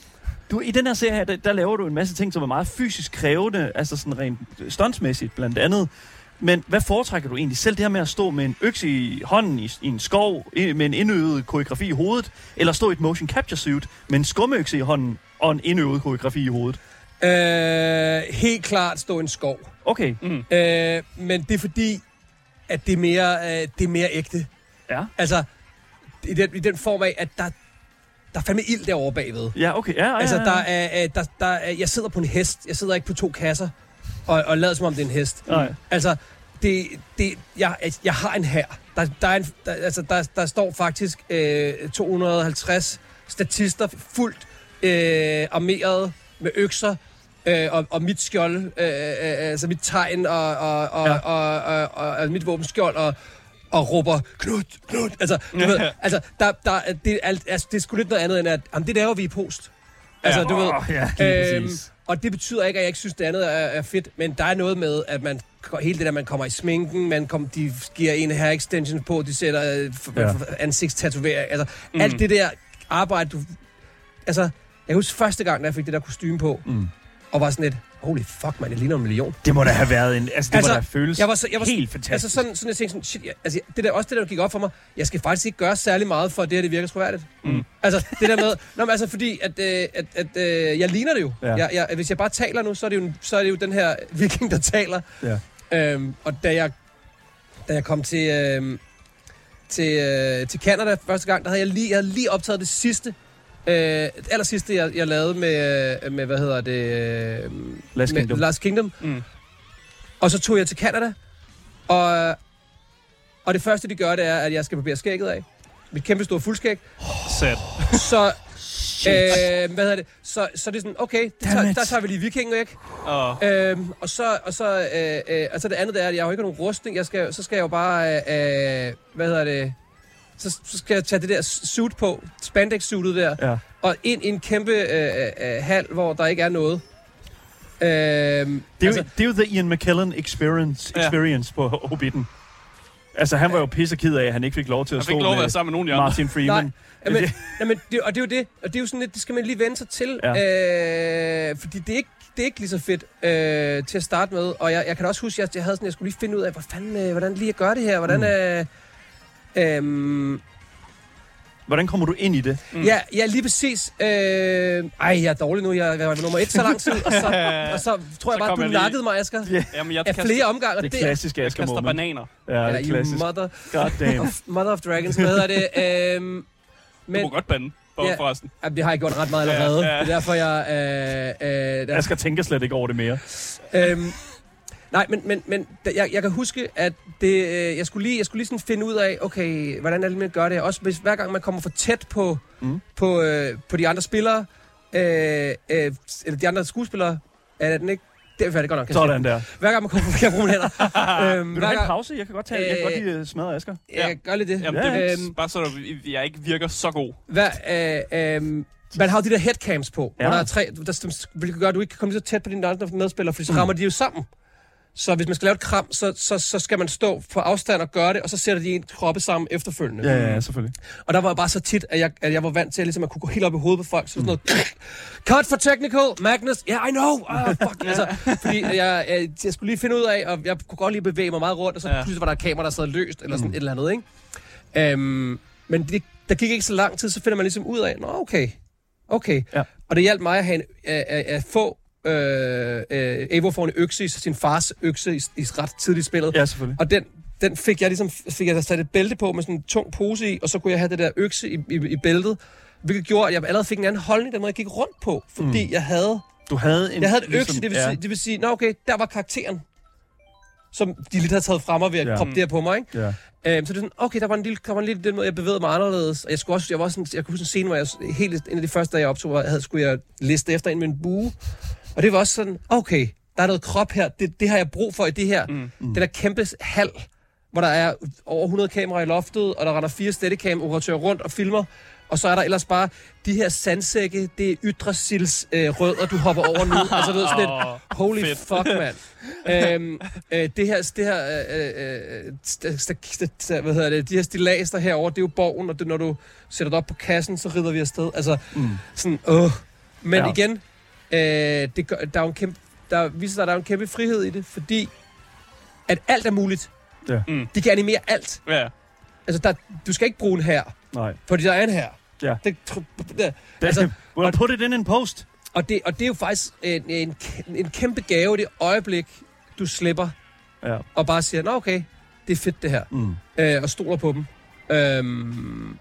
du, i den her serie her, der, der laver du en masse ting, som er meget fysisk krævende, altså sådan rent stuntsmæssigt blandt andet. Men hvad foretrækker du egentlig selv? Det her med at stå med en økse i hånden i, i en skov, i, med en indøvet koreografi i hovedet, eller stå i et motion capture suit med en skumøkse i hånden og en indøvet koreografi i hovedet? Øh, helt klart stå i en skov. Okay, mm. Øh, men det er fordi, at det er mere, øh, det er mere ægte. ja. Altså, i den, i den form af, at der, der er fandme ild derovre bagved. Ja, okay. Ja, ja, Altså, ja, der er, øh, der, der er, jeg sidder på en hest. Jeg sidder ikke på to kasser og, og lader som om det er en hest. Nej. Altså, det, det, jeg, jeg har en her. Der, der, er en, der, altså, der, der står faktisk øh, 250 statister fuldt øh, armeret med økser øh, og, og mit skjold, øh, øh, altså mit tegn og, og, og, Ja. ja. og, og, og, og mit våbenskjold og og råber, Knut, Knut. Altså, du ved, altså, der, der, det, alt, altså, det er sgu lidt noget andet end, at jamen, det laver vi i post. Altså, Ja. du ved, ja, Øhm. Og det betyder ikke, at jeg ikke synes, det andet er, er fedt, men der er noget med, at man hele det der, man kommer i sminken, man kom, de giver en hair extension på, de sætter øh, Ja. ansigtstatovering, altså mm. alt det der arbejde, du... Altså, jeg husker første gang, da jeg fik det der kostume på, Mm. og var sådan lidt, holy fuck, man, det ligner en million. Det må da have været en... Altså, det Altså, må da føles Jeg var, så, jeg var, helt fantastisk. Altså sådan, sådan jeg tænkte sådan, shit, jeg, altså, det der, også det der gik op for mig, jeg skal faktisk ikke gøre særlig meget for, at det her det virker troværdigt. Mm. Altså det der med, nå, men altså fordi, at, øh, at, at øh, jeg ligner det jo. Ja. Jeg, jeg, hvis jeg bare taler nu, så er, det jo, så er det jo den her viking, der taler. Ja. Øhm, og da jeg, da jeg kom til, øh, til, øh, til Canada første gang, der havde jeg lige, jeg havde lige optaget det sidste, øh, aller sidste, jeg, jeg lavede med, øh, med, hvad hedder det? Øh, Last Kingdom. Last Kingdom. Mm. Og så tog jeg til Canada, og, og det første, de gør, det er, at jeg skal barbere skægget af. Mit kæmpe store fuldskæg. Sat. Så, øh, hvad hedder det? Så, så det er sådan, okay, det tager, der tager vi lige vikingen væk. Og Øhm, og så, og så, øh, øh, og så det andet det er, at jeg har jo ikke nogen rustning. Jeg skal, så skal jeg jo bare, øh, øh, hvad hedder det, så, så skal jeg tage det der suit på, spandex-suitet der, Ja. og ind i en kæmpe øh, øh, hal, hvor der ikke er noget. Øhm, Det er, jo, altså, det er jo the Ian McKellen experience, Ja. experience på Hobbiten. Altså, han var jo pisse ked af, at han ikke fik lov til at stå fik lov at med være sammen med andre. Martin Freeman. Jamen, det- jamen, det, og det er jo det, og det er jo sådan lidt, det skal man lige vende sig til, ja. øh, fordi det er ikke det er ikke lige så fedt øh, til at starte med, og jeg, jeg kan da også huske, at jeg, jeg havde sådan, jeg skulle lige finde ud af, hvor fanden, øh, hvordan lige jeg gør det her, hvordan, øh, øhm, Hvordan kommer du ind i det? Mm. ja, ja, lige præcis, øh, ej, jeg er dårlig nu, jeg, jeg var nummer et så lang tid, og så, og så tror jeg Så bare, kom du jeg lige- nakkede mig, Asger, Ja. Jamen, jeg af flere omgange, Det er klassisk jeg Asger kaster moment. bananer. Ja, det er you klassisk. mother, God damn. of, mother of dragons, hvad hedder det, øhm, Du men, må godt bande, for, Ja. forresten. Jamen, det har jeg gjort ret meget allerede. Ja, ja. Det er derfor, jeg... Øh, øh, der, Asger tænker slet ikke over det mere. øhm, nej, men, men, men jeg, jeg kan huske, at det, øh, jeg, skulle lige, jeg skulle lige sådan finde ud af, okay, hvordan er det, man gør det? Også hvis, hver gang man kommer for tæt på, Mm. mm. på, øh, på de andre spillere, øh, øh, eller de andre skuespillere, er den ikke... Det er færdigt godt nok. kan jeg Sådan der. Hver gang man kommer for jeg bruger hænder. øhm, Vil du have en gang, pause? Jeg kan godt, tage, jeg kan godt lide smadre Asger. jeg kan gøre lidt det. Jamen, Ja, det øhm, bare så, at jeg ikke virker så god. Hver, øh, øh, man har jo de der headcams på, ja. Ja. hvor der er tre, der, hvilket gør, at du ikke kan komme så tæt på dine andre medspillere, for så rammer de jo sammen. Så hvis man skal lave et kram, så, så, så skal man stå på afstand og gøre det, og så sætter de en kroppe sammen efterfølgende. Ja, ja, ja, selvfølgelig. Og der var bare så tit, at jeg, at jeg var vant til, at, ligesom, at kunne gå helt op i hovedet på folk. Så sådan noget, cut for technical, Magnus, yeah, I know, oh, fuck. altså, fordi jeg, jeg, jeg, skulle lige finde ud af, og jeg kunne godt lige bevæge mig meget rundt, og så Ja. pludselig var der et kamera, der sad løst, eller sådan et eller andet, ikke? Øhm, men det, der gik ikke så lang tid, så finder man ligesom ud af, nå okay, okay. Ja. Og Og det hjalp mig at, have en, at, at, at få øh, øh, Evo får en økse i sin fars økse i, i ret tidligt spillet. Ja, selvfølgelig. Og den, den fik jeg ligesom fik jeg sat et bælte på med sådan en tung pose i, og så kunne jeg have det der økse i, i, i bæltet, hvilket gjorde, at jeg allerede fik en anden holdning, den måde jeg gik rundt på, fordi mm. jeg havde Du havde en... jeg havde ligesom- økse, det vil, ja. sige, det vil sige, nå okay, der var karakteren, som de lidt havde taget fra mig ved at Ja. proppe det her på mig, ikke? Ja. Øhm, så det er sådan, okay, der var en lille, der var en lille den måde, jeg bevægede mig anderledes. Og jeg, skulle også, jeg, var sådan, jeg kunne huske en scene, hvor jeg helt en af de første dage, jeg optog, jeg havde, skulle jeg liste efter en med en bue. Og det var også sådan, okay, der er noget krop her, det, det har jeg brug for i det her. Mm. Den der kæmpe hal, hvor der er over 100 kameraer i loftet, og der render fire steadicam-operatører rundt og filmer. Og så er der ellers bare de her sandsække, det er ytresils øh, rødder, du hopper over nu. altså, du ved, sådan lidt, holy fedt. fuck, mand. øhm, øh, det her, det her øh, øh, st- st- st- hvad hedder det, de her stillaser herover, det er jo borgen, og det, når du sætter det op på kassen, så rider vi afsted. Altså, Mm. sådan, åh. Men ja. igen, øh, det gør, der er jo en kæmpe, der viser sig, at der er en kæmpe frihed i det, fordi at alt er muligt. Ja. Mm. De kan animere alt. Ja. Altså, der, du skal ikke bruge en her, Nej. fordi der er en her. Ja. Det, tr- det, Det, Altså, well, put it in in post. og, det, og det er jo faktisk en, en, en kæmpe gave, det øjeblik, du slipper Ja. og bare siger, nå okay, det er fedt det her, Mm. øh, og stoler på dem. Øhm,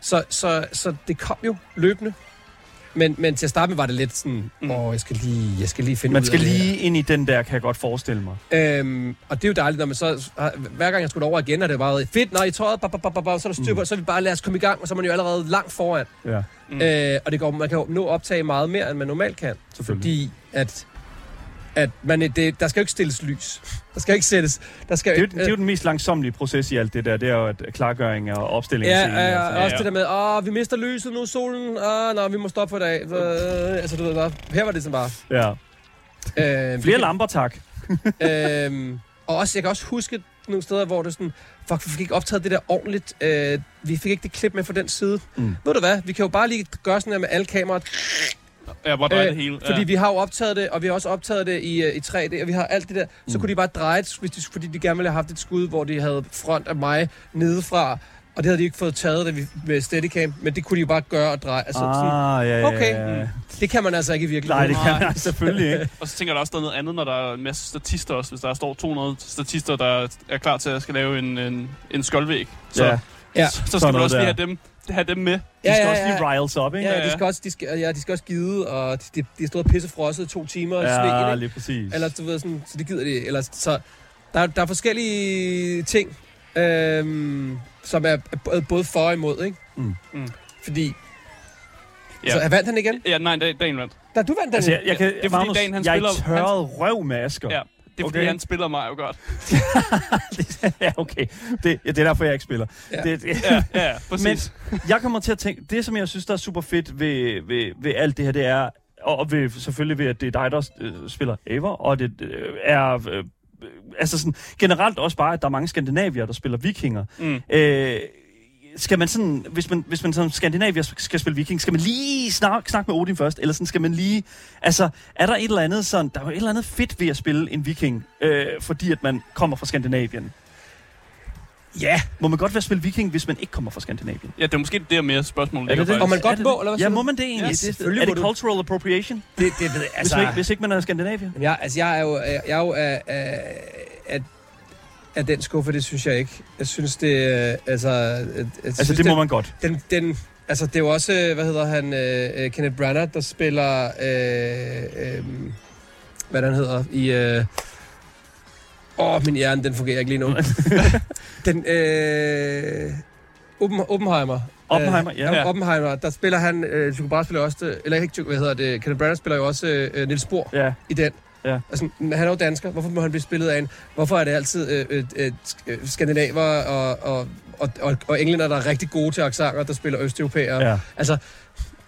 så, så, så det kom jo løbende. Men, men til at starte med var det lidt sådan, Mm. åh, jeg skal lige, jeg skal lige finde Man ud skal af det her." lige ind i den der, kan jeg godt forestille mig. Øhm, og det er jo dejligt, når man så... Hver gang jeg skulle over igen, er det bare fedt, når I tøjet, bap, bap, bap, bap, så er der styr på, mm. så vi bare, lad os komme i gang, og så er man jo allerede langt foran. Ja, Mm. Øh, og det går, man kan jo nå optage meget mere, end man normalt kan. selvfølgelig. Fordi at, at man, det, der skal jo ikke stilles lys. Der skal ikke sættes... Der skal, Det er, jo, det er jo den mest langsomlige proces i alt det der. Det er jo at klargøring og opstilling. Ja, scenen, ja, altså. ja, også ja. det der med, åh, vi mister lyset nu, solen, åh, nå, vi må stoppe for i dag. Øh, altså, du ved, der, her var det sådan bare... ja. Øh, Flere lamper, tak. øhm, og også, jeg kan også huske nogle steder, hvor det sådan, fuck, vi fik ikke optaget det der ordentligt. Øh, vi fik ikke det klip med fra den side. Mm. Ved du hvad, vi kan jo bare lige gøre sådan her med alle kameraer, Ja, hvor drejer Øh, det hele. fordi ja. vi har jo optaget det, og vi har også optaget det i, øh, i 3D, og vi har alt det der. Så Mm. kunne de bare dreje det, hvis de, fordi de gerne ville have haft et skud, hvor de havde front af mig nedefra, Og det havde de ikke fået taget vi, med Steadicam, men det kunne de jo bare gøre og dreje. Altså, sådan, Ah, ja, ja, okay. ja, ja. det kan man altså ikke i virkeligheden. Nej, det kan man selvfølgelig ikke. Og så tænker jeg der også, der er noget andet, når der er en masse statister også. Hvis der står 200 statister, der er klar til at skal lave en, en, en skoldvæg. Så, Ja. Ja. så, så skal Sådan man også lige have dem, have dem med. De skal Ja, ja, også ja. lige riles op, ikke? Ja, Ja, de ja. skal også, de skal, ja, de skal også gide, og de, de, de har stået pissefrosset to timer i Ja, sneen, ikke? lige præcis. Eller du ved sådan, så det gider de. Eller, så der, der er forskellige ting, øhm, som er både- både for og imod, ikke? Mm. Mm. Fordi, Ja. så vandt han igen? Ja, nej, Dan, Dan vandt. Da du vandt den. Altså, jeg, jeg kan, Det er fordi Magnus, Dan, han jeg spiller- er tørret røv med Asger. Ja. Det er fordi, Okay. han spiller mig jo godt. ja, okay. Det, ja, det er derfor, jeg ikke spiller. Ja. Det, det, Ja, ja, ja præcis. jeg kommer til at tænke, det som jeg synes, der er super fedt ved, ved, ved alt det her, det er, og ved, selvfølgelig ved, at det er dig, der øh, spiller Ever, og det øh, er... Øh, altså sådan, generelt også bare, at der er mange skandinavier, der spiller vikinger. Mm. Øh, skal man sådan, hvis man, hvis man som skandinavier skal spille viking, skal man lige snakke, snakke med Odin først, eller sådan skal man lige, altså, er der et eller andet sådan, der er jo et eller andet fedt ved at spille en viking, øh, fordi at man kommer fra Skandinavien. Ja, Må man godt være spille viking, hvis man ikke kommer fra Skandinavien? Ja, det er måske det, mere spørgsmål. Er det det? og man godt Er det må, det? eller hvad Ja, må man det egentlig? Ja, det, er må det du. cultural appropriation, Det, det hvis, altså... man ikke, hvis ikke man er skandinavier? Ja, altså, jeg er jo, jeg er jo af, af, af, af den skuffe, det synes jeg ikke. Jeg synes, det er... Altså, jeg, jeg Altså, synes, det må den, man godt. Den, den, altså, det er jo også, øh, hvad hedder han, øh, øh, Kenneth Branagh, der spiller, øh, øh, hvad den hedder, i... Øh, åh, min hjerne, den fungerer ikke lige nu. den, øh, Oppen, Oppenheimer. Oppenheimer, Øh, ja. Oppenheimer, der spiller han, øh, Tycho Brahe spiller også, eller ikke hvad hedder det, Kenneth Branagh spiller jo også øh, Niels Bohr Ja, i den. Ja. Altså, han er jo dansker. Hvorfor må han blive spillet af en? Hvorfor er det altid øh, øh, øh, øh, skandinaver og, og, og, og, og englænder, der er rigtig gode til accenter, der spiller østeuropæere? ja. Altså,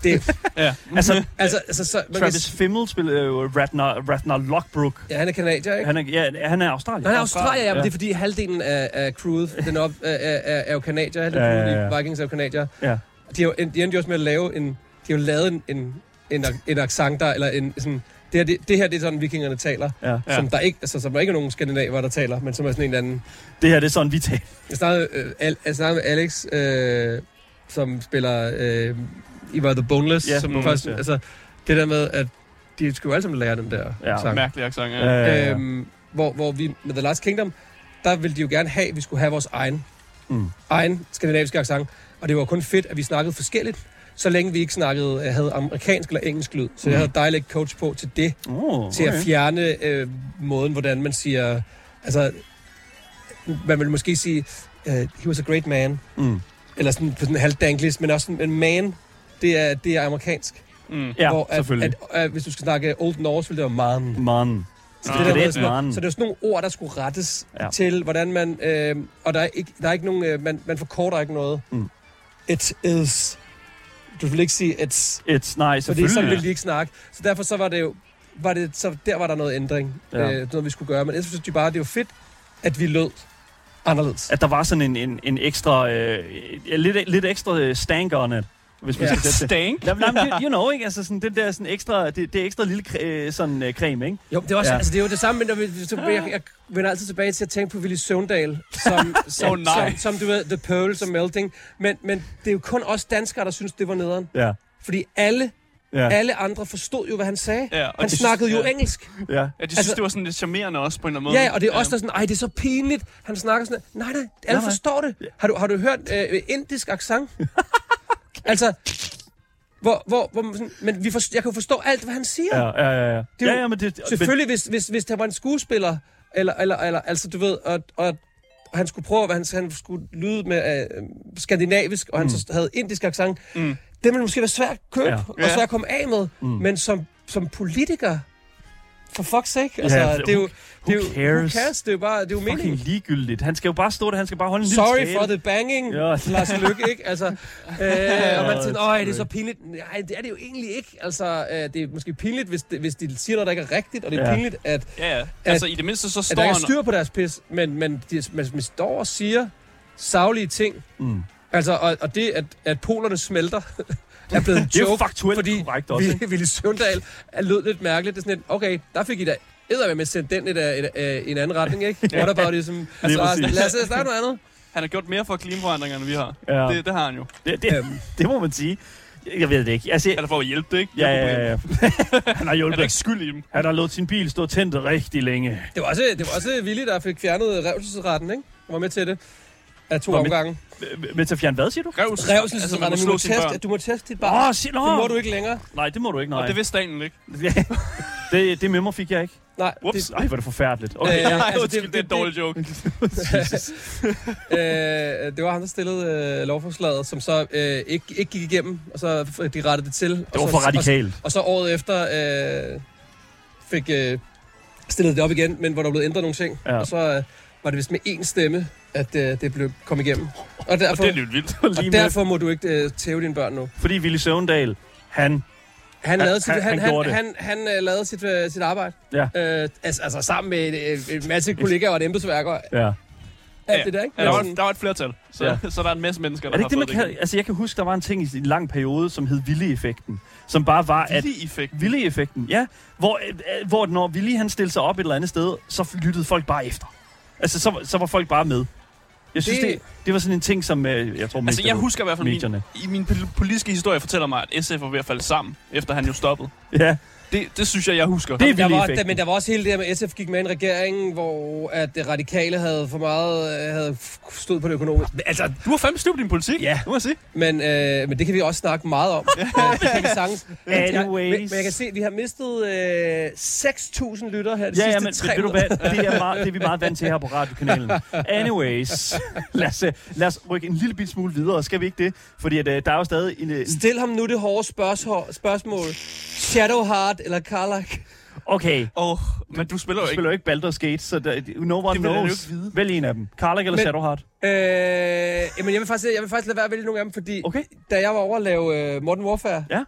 det, Ja. Altså, altså, altså så, man Travis kan, Fimmel spiller jo Ratner, Ratner Lockbrook. ja, han er kanadier, ikke? Han er, ja, han er australier. Han er Australier, ja, men Ja. det er fordi halvdelen af, af crewet den op, er, er, er jo kanadier. Halvdelen Ja, af ja, ja. Vikings er jo kanadier. Ja. De, har, jo- de endte jo også med at lave en... De har jo lavet en, en, en, en accent der, eller en sådan... Det her, det, det her, det er sådan, vikingerne taler. Ja. Ja. Som der ikke, altså, som der ikke er nogen skandinaver, der taler, men som er sådan en eller anden... Det her, det er sådan, vi taler. Jeg snakkede, øh, Al, jeg snakkede med Alex, øh, som spiller øh, I Var The Boneless. Ja, som Boneless, først, ja. altså, det der med, at de skulle jo alle sammen lære den der Ja, sang. Mærkelig accent, ja. Ja, ja, ja. Øhm, hvor, hvor vi med The Last Kingdom, der ville de jo gerne have, at vi skulle have vores egen, Mm. egen skandinaviske accent. Og det var kun fedt, at vi snakkede forskelligt, så længe vi ikke snakkede, øh, havde amerikansk eller engelsk lyd. Så jeg havde dialect coach på til det, Oh, til at fjerne øh, måden, hvordan man siger... Altså, man vil måske sige, uh, he was a great man, Mm. eller sådan på sådan en halv danglish, men også sådan, en man, det er, det er amerikansk. Mm. Ja, hvor at, selvfølgelig. At, at, hvis du skal snakke Old Norse, vil det være man. Man. Så, Ah, det der det er sådan, så det er sådan nogle ord, der skulle rettes Ja. ja. til, hvordan man... Øh, og der er ikke, der er ikke nogen... Øh, man, man forkorter ikke noget. Mm. It is... Du vil ikke sige it's... It's, nej, Fordi selvfølgelig. sådan vil de ikke snakke. Så derfor så var det jo... Var det, så der var der noget ændring, Ja. øh, noget vi skulle gøre. Men jeg synes de bare, det er jo fedt, at vi lød anderledes. At der var sådan en, en, en ekstra, øh, lidt, lidt ekstra øh, stank on it, hvis man Ja. skal sætte det. Stank? Jamen, jamen, det- you know, ikke? Altså sådan, den der sådan ekstra, det, det er ekstra lille øh, sådan øh, creme, ikke? Jo, det er, også, Ja. ja. altså, det er jo det samme, men når vi, så, jeg, jeg vender altid tilbage til at tænke på Willy Søvndal, som, som, Åh, nej. som, som, du ved, The Pearls og Melting. Men, men det er jo kun os danskere, der synes, det var nederen. Ja. Fordi alle, Ja. alle andre forstod jo, hvad han sagde. Ja, Han de- snakkede jo ja. engelsk. ja. Ja, de synes, Altså- det var sådan lidt charmerende også på en eller anden måde. Ja, og det er også der er sådan, ej, det er så pinligt. Han snakker sådan, nej, nej, alle nej. forstår det. Har du, har du hørt øh, indisk accent? altså, hvor, hvor, hvor man sådan, men vi forstår, jeg kan forstå alt, hvad han siger. Ja, ja, ja. ja. Det er ja, jo- ja, men det, Selvfølgelig, hvis, hvis, hvis der var en skuespiller, eller, eller, eller altså du ved, og, og, han skulle prøve, at han, han skulle lyde med øh, skandinavisk, og han så havde indisk accent, Mm. det ville måske være svært at købe, Ja. ja. og Ja. svært at komme af med. Mm. Mm. Men som, som politiker, for fuck's sake, altså, Ja, det er jo... who det er jo, cares? Who cares? Det er jo bare, det er jo fucking meningen. ligegyldigt. Han skal jo bare stå der, han skal bare holde en lille Sorry for the banging, Ja. Lars Lykke, ikke? Altså, øh, og man tænker, åh, det er så pinligt. Nej, det er det jo egentlig ikke. Altså, øh, det er måske pinligt, hvis, det, hvis de siger noget, der ikke er rigtigt, og det er Ja. pinligt, at, Ja, ja. Altså, i det mindste så at står der ikke er styr på deres pis, men, men de, man, man står og siger savlige ting. Mm. Altså, og, og det, at, at polerne smelter, er blevet en Det er joke. faktuelt fordi korrekt også, Vi, ikke? Ville Søvndal er lød lidt mærkeligt. Det er sådan lidt, okay, der fik I da eddermame med sendt den i, da, i, en anden retning, ikke? What about it? Som, altså, lad os snakke noget andet. Han har gjort mere for klimaforandringerne, end vi har. Ja. Det, det har han jo. Det, det, det må man sige. Jeg ved det ikke. Altså, Eller for at hjælpe det, ikke? ja, ja, ja. Han har Han er hjulpet. ikke skyld i dem. Han har lavet sin bil stå tændt rigtig længe. Det var også, det var også Willy, der fik fjernet revselsesretten, ikke? Han var med til det. Af to omgange. Med til at fjerne hvad, siger du? Revs. Revselsesretten, Altså, man må du, må teste, du må teste dit Åh, barn. oh, shit, Det må du ikke længere. Nej, det må du ikke, nej. Og det vidste Daniel ikke. det, det memo fik jeg ikke. Nej, Ups. Ej, hvor er det forfærdeligt. Okay. Øh, Nej, altså, undskyld, det- det er en det- dårlig joke. øh, det var ham, der stillede øh, lovforslaget, som så øh, ikke, ikke gik igennem, og så f- de rettede det til. Det var og for så, radikalt. Og, og så året efter øh, fik øh, stillet det op igen, men hvor der blev ændret nogle ting. Ja. Og så øh, var det vist med én stemme, at øh, det blev kom igennem. Og Og derfor, det er lidt vildt. og med, derfor må du ikke øh, tæve dine børn nu. fordi Willy Søvndal, han... Han, Han- lavede sit, han- han, han han, gjorde han, det. han, han, øh, lavede sit, øh, sit arbejde. Ja. Øh, altså, altså sammen med en, en masse kollegaer og et embedsværk og Ja. alt det der, ikke? Ja, der, var, Men der var et flertal, så, Ja. ja. så der er en masse mennesker, Er der det ikke det, man har kan... Altså, jeg kan huske, der var en ting i en lang periode, som hed Willy-effekten. Som bare var, at... Villig effekt. Willy-effekten, ja. Hvor, øh, hvor når Willy han stillede sig op et eller andet sted, så lyttede folk bare efter. Altså, så, så var folk bare med. Jeg synes, det, Det- det, var sådan en ting, som øh, jeg tror, Altså, mest jeg af husker i hvert fald, medierne. min, i min pol- politiske historie fortæller mig, at SF var ved at falde sammen, efter han jo stoppede. Ja, Det, det synes jeg, jeg husker. Det er der var, der, men der var også hele det her med, at SF gik med i en regering, hvor at det radikale havde for meget øh, havde stået på det økonomiske. Altså, Du har fandme styr på din politik, Ja. nu må jeg sige. men, øh, men det kan vi også snakke meget om. Øh, det kan vi sagtens. Jeg, Anyways. men, men jeg kan se, at vi har mistet øh, 6.000 lytter her de ja, ja, sidste men tre ved du hvad, det er, meget, det er vi meget vant til her på radiokanalen. Anyways, lad os, øh, lad os rykke en lille bit smule videre, skal vi ikke det? Fordi at, øh, der er jo stadig en... øh, Stil ham nu det hårde spørgsmål. spørgsmål. Shadowheart eller Karlak? Okay, Åh, oh, men du spiller jo du ikke. spiller jo ikke Baldur's Gate, så der, no one Det knows. ikke vide. Vælg en af dem. Karlak eller Men- Shadowheart? Øh, jamen, jeg vil, faktisk, jeg vil faktisk lade være at vælge nogle af dem, fordi Okay. da jeg var over at lave uh, Modern Warfare, Ja.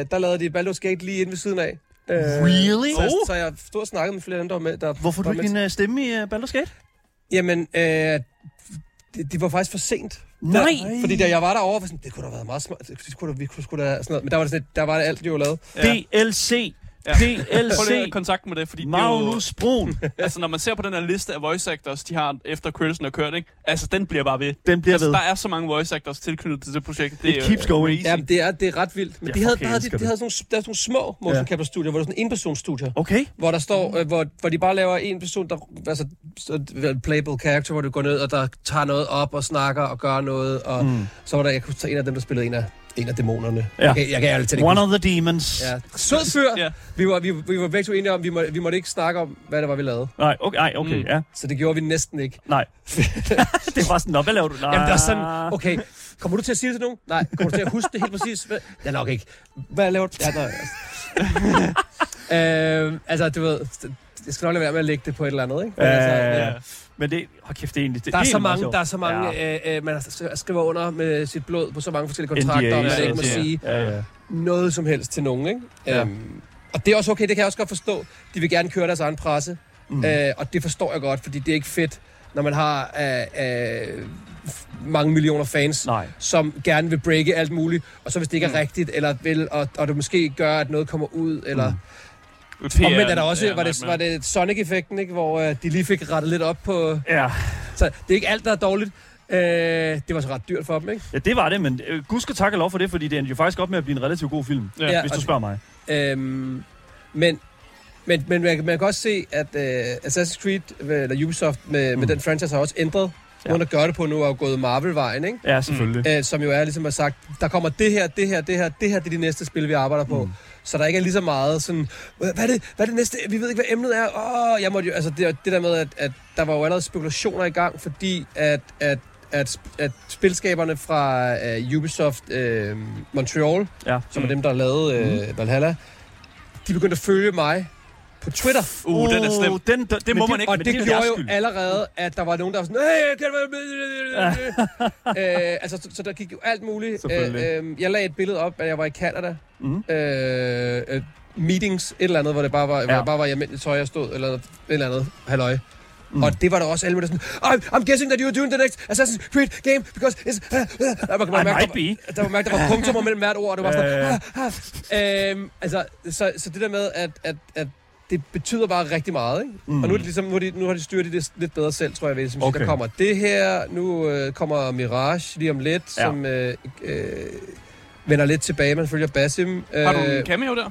øh, der lavede de Baldur's Gate lige inde ved siden af. Øh, Really? Så, Oh. så jeg stod og snakkede med flere af dem, der var med. Der, Hvorfor der du ikke med din uh, stemme i uh, Baldur's Gate? Jamen, øh, det, det, var faktisk for sent. Nej. Der, fordi da jeg var derovre, var sådan, det kunne da have været meget smart. Det kunne da, vi kunne sgu da sådan noget. Men der var det sådan, der var det alt, de var lavet. Ja. DLC. Ja. Prøv DLC. lige at kontakt med det, fordi det er jo, Magnus Brun. altså, når man ser på den her liste af voice actors, de har efter creditsen er kørt, ikke? Altså, den bliver bare ved. Den bliver Altså, ved. der er så mange voice actors tilknyttet til det projekt. Det It er keeps going. crazy. Ja, det er, det er ret vildt. Men Jeg de havde, der havde, de, de havde sådan nogle, der er sådan nogle små motion Ja. capture studier, hvor der er sådan en enpersonsstudier. Okay. hvor der står, øh, hvor, hvor de bare laver en person, der altså så- playable character, hvor du går ned og der tager noget op og snakker og gør noget, og mm. så var der jeg kunne tage en af dem, der spillede en af en af dæmonerne. Ja. Jeg, jeg kan ærligt ikke One of the demons. Ja. Sød fyr. Ja. Vi, var, vi, vi var begge to enige om, vi, må, vi måtte ikke snakke om, hvad det var, vi lavede. Nej, okay, ej, okay, Mm. ja. Så det gjorde vi næsten ikke. Nej. det var sådan, nå, hvad laver du? Nej. Jamen, det var sådan, okay, kommer du til at sige det til nogen? Nej. Kommer du til at huske det helt præcis? Hvad? Ja, nok ikke. Hvad laver du? Ja, nej. øhm, altså, du ved, jeg skal nok lade være med at lægge det på et eller andet, ikke? Men Ja, altså, ja, Ja. Ja. Men det, hold kæft, det er egentlig... Det, Der er, det så mange, der er så mange, Ja. ja. øh, man skriver under med sit blod på så mange forskellige kontrakter, og man NDA's, ikke må ja. sige Ja, ja. noget som helst til nogen. Ikke? Ja. Øhm, og det er også okay, det kan jeg også godt forstå. De vil gerne køre deres egen presse, mm. øh, og det forstår jeg godt, fordi det er ikke fedt, når man har øh, øh, mange millioner fans, Nej. som gerne vil breake alt muligt, og så hvis det ikke er Mm. rigtigt, eller vil, og, og det måske gør, at noget kommer ud, eller... Mm. PR, Omvendt er der også, ja, var, det, var det Sonic-effekten, ikke? hvor øh, de lige fik rettet lidt op på... Ja. Så det er ikke alt, der er dårligt. Øh, det var så ret dyrt for dem, ikke? ja, det var det, men øh, gud skal takke og lov for det, fordi det endte jo faktisk op med at blive en relativt god film, Ja. Hvis du og- spørger mig. Øhm, men, men, men man, man kan også se, at øh, Assassin's Creed, øh, eller Ubisoft, med, mm. med den franchise har også ændret. Måden at gøre det på nu er jo gået Marvel-vejen, ikke? Ja, selvfølgelig. Øh, som jo er ligesom at sagt, der kommer det her, det her, det her, det her, det er de næste spil, vi arbejder på. Mm. Så der ikke er lige så meget sådan, hvad er, det, hvad er det næste, vi ved ikke, hvad emnet er. Åh, jeg måtte jo, altså det, det der med, at, at der var jo allerede spekulationer i gang, fordi at, at at, at spilskaberne fra uh, Ubisoft uh, Montreal, Ja. som er dem, der lavede uh, Valhalla, de begyndte at følge mig på Twitter. Uh, den er slem. Uh, den, den, Det må man ikke. Og det, det gjorde jo skyld. allerede, at der var nogen, der var sådan, hey, kan du være med? øh, altså, så, så der gik jo alt muligt. Øh, jeg lagde et billede op, at jeg var i Canada. Mhm. Øh, øh, meetings, et eller andet, hvor det bare var, ja. hvor jeg bare var i almindeligt tøj, jeg stod, eller et eller andet, halløj. Mm. Mm. Og det var der også alle der sådan, I'm, I'm guessing that you're doing the next Assassin's Creed game, because it's... Uh, uh. Der var, I man might mærke, be. der, der var mærke, der var punktummer mellem hvert ord, og det var sådan, ah, ah. Øhm, altså, så, så det der med, at, at, at det betyder bare rigtig meget, ikke? Mm. Og nu, er det ligesom, nu, har de, nu har de styret det lidt bedre selv, tror jeg. Ved, som okay. Der kommer det her, nu øh, kommer Mirage lige om lidt, Ja. ja. som øh, øh, vender lidt tilbage. Man følger Basim. Har du Øh, en cameo der?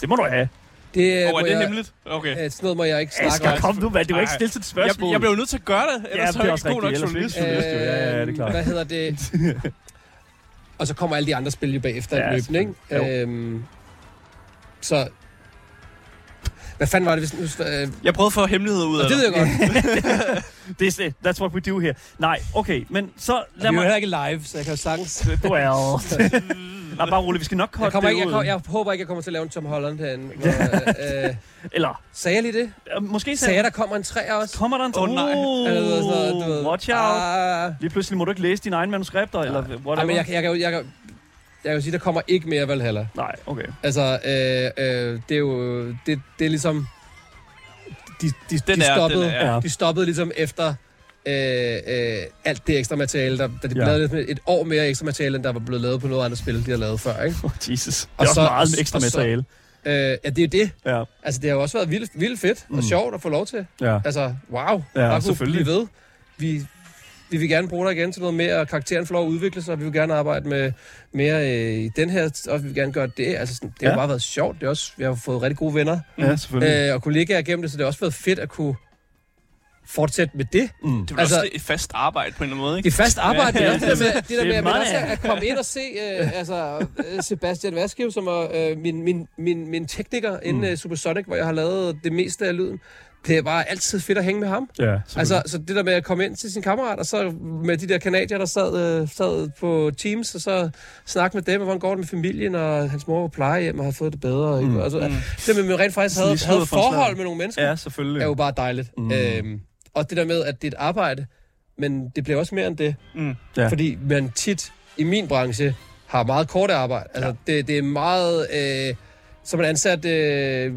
Det må du have. det, Og må er det jeg, hemmeligt? Okay. Øh, sådan noget må jeg ikke snakke Asger, om. kom nu, mand. Det var ikke til et Jeg, spørgsmål. jeg bliver jo nødt til at gøre det, Ja, ellers det så er jeg også ikke god nok journalist. jo. Ja, ja, det er klart. Hvad hedder det? og så kommer alle de andre spil jo bagefter Ja, ja, løbende, ikke? Øhm, så... Hvad fanden var det, hvis... Nu, øh, Jeg prøvede at få hemmeligheder ud af det ved jeg godt. Det er det. That's what we do here. Nej, okay, men så Vi lad er jo mig... heller ikke live, så jeg kan jo sagtens... Well. Nej, bare roligt. Vi skal nok korte Jeg, kommer det ikke, jeg, kommer, jeg håber ikke, jeg kommer til at lave en Tom Holland herinde. Hvor, øh, Eller, sagde jeg lige det? øh, måske Sagde jeg, der kommer en træer også? Kommer der en... Åh, nej. Eller du ved, så, du ved, Watch out. Ah, Lige pludselig må du ikke læse dine egne manuskripter, eller whatever. Ej, men jeg, jeg, jeg, kan, jeg kan sige, der kommer ikke mere Valhalla. Nej, okay. Altså, øh, øh, det er jo... Det, det er ligesom... De, de, Den de, er- stoppede, den er- de stoppede ligesom efter øh, øh, alt det ekstra materiale. Der, der de Ja. lavede et år mere ekstra materiale, end der var blevet lavet på noget andet spil, de har lavet før. Ikke? Oh, Jesus. Det Og er også så- meget ekstra og så- materiale. Øh, ja, det er jo det. Ja, Altså, det har jo også været vildt, vildt fedt og Mm. sjovt at få lov til. ja. Altså, wow. Ja, kunne selvfølgelig. blive ved. Vi, vi vil gerne bruge dig igen til noget mere, og karakteren får lov at udvikle sig, og vi vil gerne arbejde med mere øh, i den her, og vi vil gerne gøre det. Altså, sådan, det har Ja. bare været sjovt. Det er også, vi har fået rigtig gode venner Ja, selvfølgelig. øh, og kollegaer igennem det, så det har også været fedt at kunne fortsætte med det. Mm. Det er Altså- også et fast arbejde på en eller anden måde, ikke? Det er fast arbejde, Ja, ja, det, er det der med, det der det med, er at, også komme ind og se øh, altså, øh, Sebastian Vaskev, som er øh, min, min, min, min tekniker mm. inden uh, Supersonic, hvor jeg har lavet det meste af lyden. Det er bare altid fedt at hænge med ham. Ja, Altså, så det der med at komme ind til sin kammerat, og så med de der kanadier, der sad, øh, sad på Teams, og så snakke med dem, og hvordan går det med familien, og hans mor var på plejehjem og har fået det bedre. Mm. Altså, Mm. Det med, at man rent faktisk havde, havde for en forhold med nogle mennesker, ja, selvfølgelig. er jo bare dejligt. Mm. Øhm, og det der med, at det er et arbejde, men det bliver også mere end det. Mm. Ja. Fordi man tit i min branche har meget korte arbejde. Altså, ja. det, det er meget... Øh, er man ansat... Øh,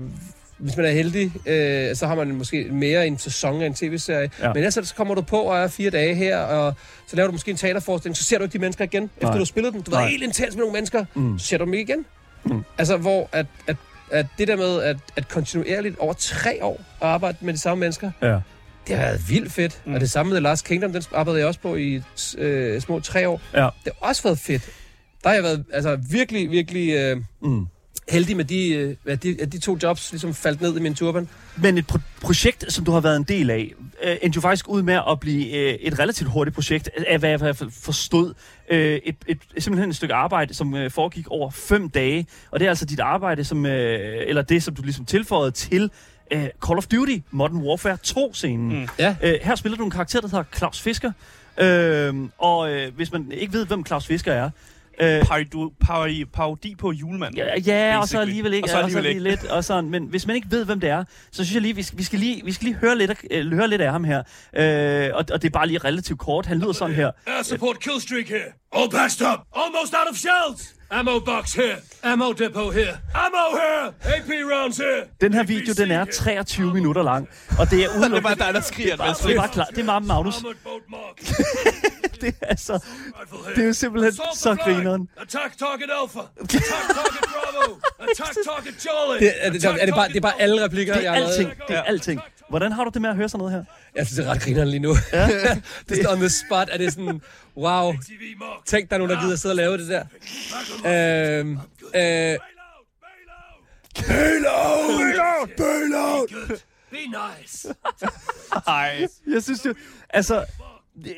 hvis man er heldig, øh, så har man måske mere en sæson af en tv-serie. Ja. Men ellers så kommer du på og er fire dage her, og så laver du måske en teaterforestilling, så ser du ikke de mennesker igen, Nej. efter du har spillet dem. Du var helt intens med nogle mennesker, Mm. så ser du dem ikke igen. Mm. Altså, hvor at, at, at det der med at, at kontinuerligt over tre år at arbejde med de samme mennesker, Ja. det har været vildt fedt. Mm. Og det samme med The Last Kingdom, den arbejdede jeg også på i øh, små tre år. Ja. Det har også været fedt. Der har jeg været altså, virkelig, virkelig øh, Mm. Heldig med de, øh, at de, at de to jobs ligesom faldt ned i min turban. Men et pro- projekt, som du har været en del af, øh, endte jo faktisk ud med at blive øh, et relativt hurtigt projekt, af hvad jeg forstod. Øh, et, et, simpelthen et stykke arbejde, som øh, foregik over fem dage. Og det er altså dit arbejde, som, øh, eller det, som du ligesom tilføjede til øh, Call of Duty Modern Warfare 2-scenen. Mm. Mm. Ja. Øh, her spiller du en karakter, der hedder Claus Fisker. Øh, og øh, hvis man ikke ved, hvem Claus Fisker er, øh, Parodi, parodi, parodi på julemanden. Ja, ja og så alligevel ikke. Og så alligevel lige lidt. Og sådan. Men hvis man ikke ved, hvem det er, så synes jeg lige, vi skal, vi skal, lige, vi skal lige høre lidt, af, øh, høre lidt af ham her. Øh, og, og det er bare lige relativt kort. Han lyder sådan her. Air support killstreak here. All patched up. Almost out of shells. Ammo box here. Ammo depot here. Ammo here. AP rounds here. Den her video, den er 23 minutter lang. Og det er Det er udelukkende... bare dig, der skriger. bare, det er bare klar. Det er meget Magnus. Armored boat mark. Det er, altså, det er jo simpelthen så grineren. Attack target Alpha. Attack target Bravo. Attack target Charlie. Det, er, det, er, det, bare, det er bare alle replikker, Det er jeg har lavet. alting. Det er alting. Hvordan har du det med at høre sådan noget her? Jeg synes, det er ret grineren lige nu. Ja. det er on the spot, er det sådan, wow, tænk, der er nogen, der gider at sidde og lave det der. Øhm, øh, Bailout. Bailout. Bailout. Be nice. Nej. Jeg synes jo, altså, det-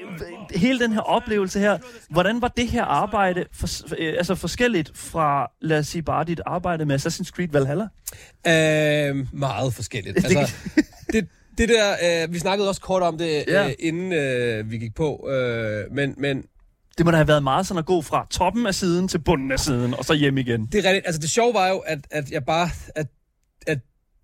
hele den her oplevelse her, hvordan var det her arbejde for, øh, altså forskelligt fra, lad os sige bare dit arbejde med Assassin's Creed Valhalla? øh, meget forskelligt. Altså, det, der, øh, vi snakkede også kort om det, Ja. øh, inden øh, vi gik på, øh, men, men Det må da have været meget sådan at gå fra toppen af siden til bunden af siden, og så hjem igen. det er rigtigt. Altså det sjove var jo, at, at jeg bare, at, at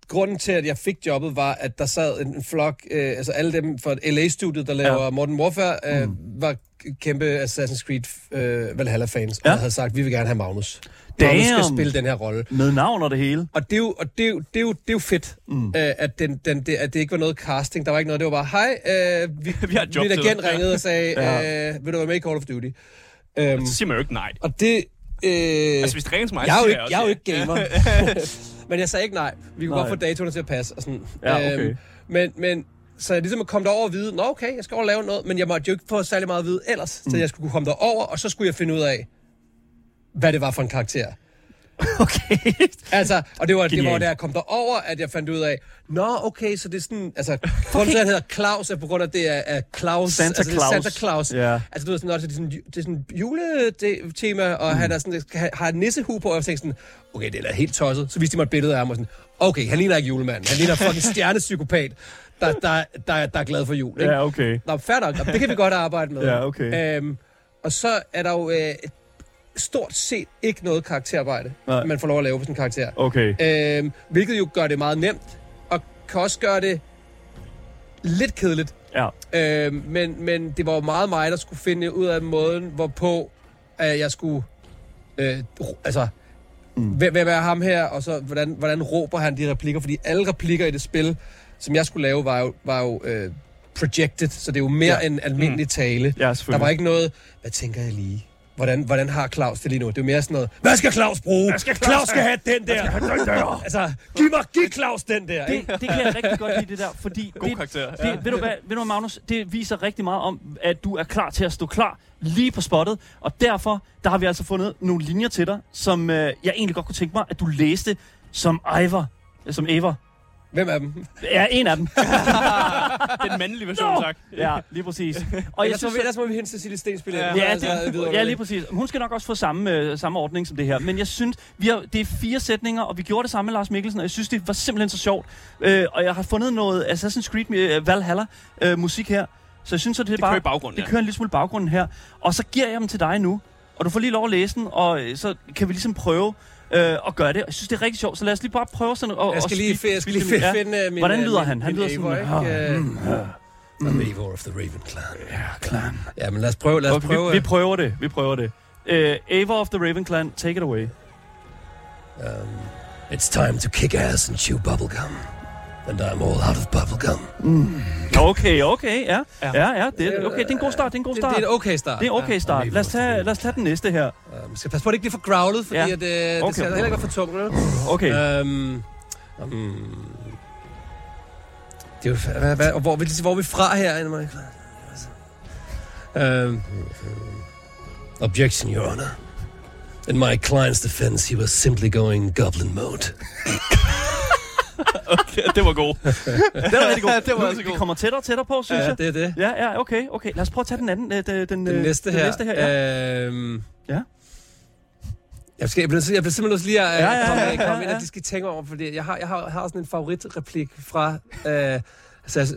grunden til, at jeg fik jobbet, var, at der sad en, flok, øh, altså alle dem fra LA-studiet, der laver Ja. Modern Warfare, øh, mm. var kæmpe Assassin's Creed øh, Valhalla-fans, Ja. og havde sagt, vi vil gerne have Magnus. Magnus skal Damn. spille den her rolle. Med navn og det hele. Og det er jo, og det er jo, det er jo, det er jo fedt, mm. øh, at, den, den, det, at det ikke var noget casting. Der var ikke noget. Det var bare, hej, øh, vi, Vi har job min agent dig." ringede og sagde, Ja. øh, vil du være med i Call of Duty? Um, Så siger man jo ikke nej. og det... Øh, Altså, hvis det ringer til mig, jeg er jo ikke, jeg er jo ikke gamer. Men jeg sagde ikke nej. Vi kunne Nej. godt få datoerne til at passe. Og sådan. Ja, okay. men, men så jeg ligesom kom derover og vide, nå okay, jeg skal over og lave noget, men jeg måtte jo ikke få særlig meget at vide ellers, mm. så jeg skulle kunne komme derover, og så skulle jeg finde ud af, hvad det var for en karakter. Okay. Altså, og det var, det var da jeg kom derover, at jeg fandt ud af, nå, okay, så det er sådan, altså, grunden til, at han hedder Claus, er på grund af, det er, er Claus. Santa altså, Claus. Santa Claus. Ja. Altså, du ved sådan, også, det er sådan, det er sådan juletema, og mm. han er sådan, har, en nissehue på, og jeg tænkte sådan, okay, det er da helt tosset. Så viste de mig et billede af ham, og sådan, okay, han ligner ikke julemanden. Han ligner fucking stjernepsykopat, der, der, der, der er glad for jul. Ikke? Ja, okay. Nå, fair nok. Det kan vi godt arbejde med. Ja, okay. Øhm, og så er der jo øh, stort set ikke noget karakterarbejde, Nej. man får lov at lave på en karakter. Okay. Øhm, hvilket jo gør det meget nemt, og kan også gøre det lidt kedeligt. Ja. Øhm, men, men det var jo meget mig, der skulle finde ud af måden, hvorpå at jeg skulle... Øh, altså, mm. hvem, er ham her, og så hvordan, hvordan råber han de replikker? Fordi alle replikker i det spil, som jeg skulle lave, var jo, var jo øh, projected, så det er jo mere ja. end almindelig tale. Ja, Der var ikke noget, hvad tænker jeg lige? Hvordan, hvordan har Claus det lige nu? Det er jo mere sådan noget, hvad skal Claus bruge? Hvad skal Claus, Claus skal have den der. Skal have den der. altså, giv mig, giv Claus den der. Det, ikke? det kan jeg rigtig godt lide, det der, fordi... God det, karakter. Det, ved, du hvad, ved du hvad, Magnus? Det viser rigtig meget om, at du er klar til at stå klar lige på spottet. Og derfor, der har vi altså fundet nogle linjer til dig, som øh, jeg egentlig godt kunne tænke mig, at du læste som Ivor. Som Ever. Hvem af dem? Ja, en af dem. Den mandlige version, tak. Ja, lige præcis. Og Og jeg ellers, synes, må vi, ellers må vi hente Cecilie. Ja. Ja, det, ja, lige præcis. Hun skal nok også få samme, øh, samme ordning som det her. Men jeg synes, vi har, det er fire sætninger, og vi gjorde det samme med Lars Mikkelsen, og jeg synes, det var simpelthen så sjovt. Øh, og jeg har fundet noget Assassin's Creed øh, Valhalla øh, musik her. Så jeg synes, at det, er Det bare... kører i baggrunden, Det ja. kører en lille smule baggrunden her. Og så giver jeg dem til dig nu. Og du får lige lov at læse den, og øh, så kan vi ligesom prøve øh, at gøre det. Og jeg synes, det er rigtig sjovt. Så lad os lige bare prøve sådan at... Jeg skal lige, jeg skal lige speed- fi- ja. finde øh, min... Hvordan øh, lyder min- han? Han min lyder sådan... Eivor, Ah, ikke? mm, I'm Eivor of the Raven Clan. Ja, klar. Ja, men lad os prøve. Lad os Og prøve. vi, vi prøver det. Vi prøver det. Uh, Ava of the Raven Clan, take it away. Um, it's time to kick ass and chew bubblegum. And I'm all out of bubblegum. Okay, okay, ja. Ja. Ja, det, er- okay, det er en god start, det er en god Det, start. det er en okay start. Det er en okay start. Lad os tage, lad os tage den næste her. Uh, man skal passe på, at det ikke bliver for growlet, fordi Ja. at, uh, det Okay. skal heller ikke være for tungt. Okay. Um, um, det er jo, hvad, hvad, hvor, vi- hvor er vi fra her? Um, objection, Your Honor. In my client's defense, he was simply going goblin mode. Okay, det var god. Den er rigtig god. det var Nu, altså Vi god. kommer tættere og tættere på, synes Ja, jeg. det er det. Ja, ja, okay, okay. Lad os prøve at tage den anden. øh, Den, den, Den øh, næste den her. næste her ja. Øhm, Ja. Jeg, skal, jeg, bliver, jeg bliver simpelthen nødt til lige at Ja, ja, ja, komme, ja, ja, komme ja, ind, ja. at de skal tænke over, fordi jeg har, jeg har, jeg har sådan en favoritreplik fra, øh,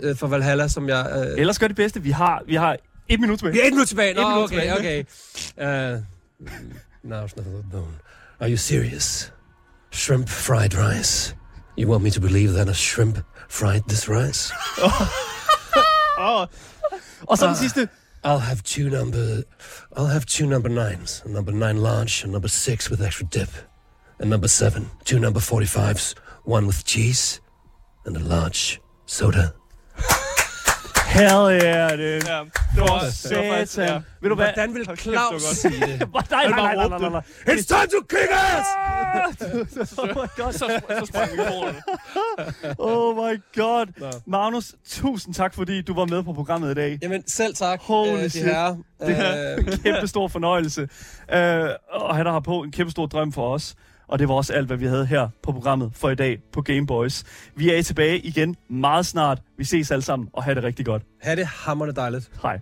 øh, fra Valhalla, som jeg... Øh, Ellers gør det bedste. Vi har, vi har et minut tilbage. vi er et minut tilbage. Nå, Et minut okay, tilbage. okay. Uh, now it's not a bone. Are you serious? Shrimp fried rice? You want me to believe that a shrimp fried this rice? Oh, Og så Ah. den sidste. I'll have two number, I'll have two number nines. A number nine large, and number six with extra dip. And number seven, two number 45s, one with cheese, and a large soda. Hell yeah, det. ja, det var, det var faktisk... Satan. Ja. Ved du? Hvordan vil Claus godt. sige det? Nej, nej, nej, nej, nej, nej. It's time to kick ass! Oh my god. Så, så sprang mikrofonerne. Oh my god. Magnus, tusind tak, fordi du var med på programmet i dag. Jamen, selv tak, Holy øh, de shit. herrer. Det er Øh, en kæmpe stor fornøjelse. Uh, og han har på en kæmpe stor drøm for os. Og det var også alt, hvad vi havde her på programmet for i dag på Game Boys. Vi er tilbage igen meget snart. Vi ses alle sammen, og have det rigtig godt. ha' det hammerne dejligt. Hej.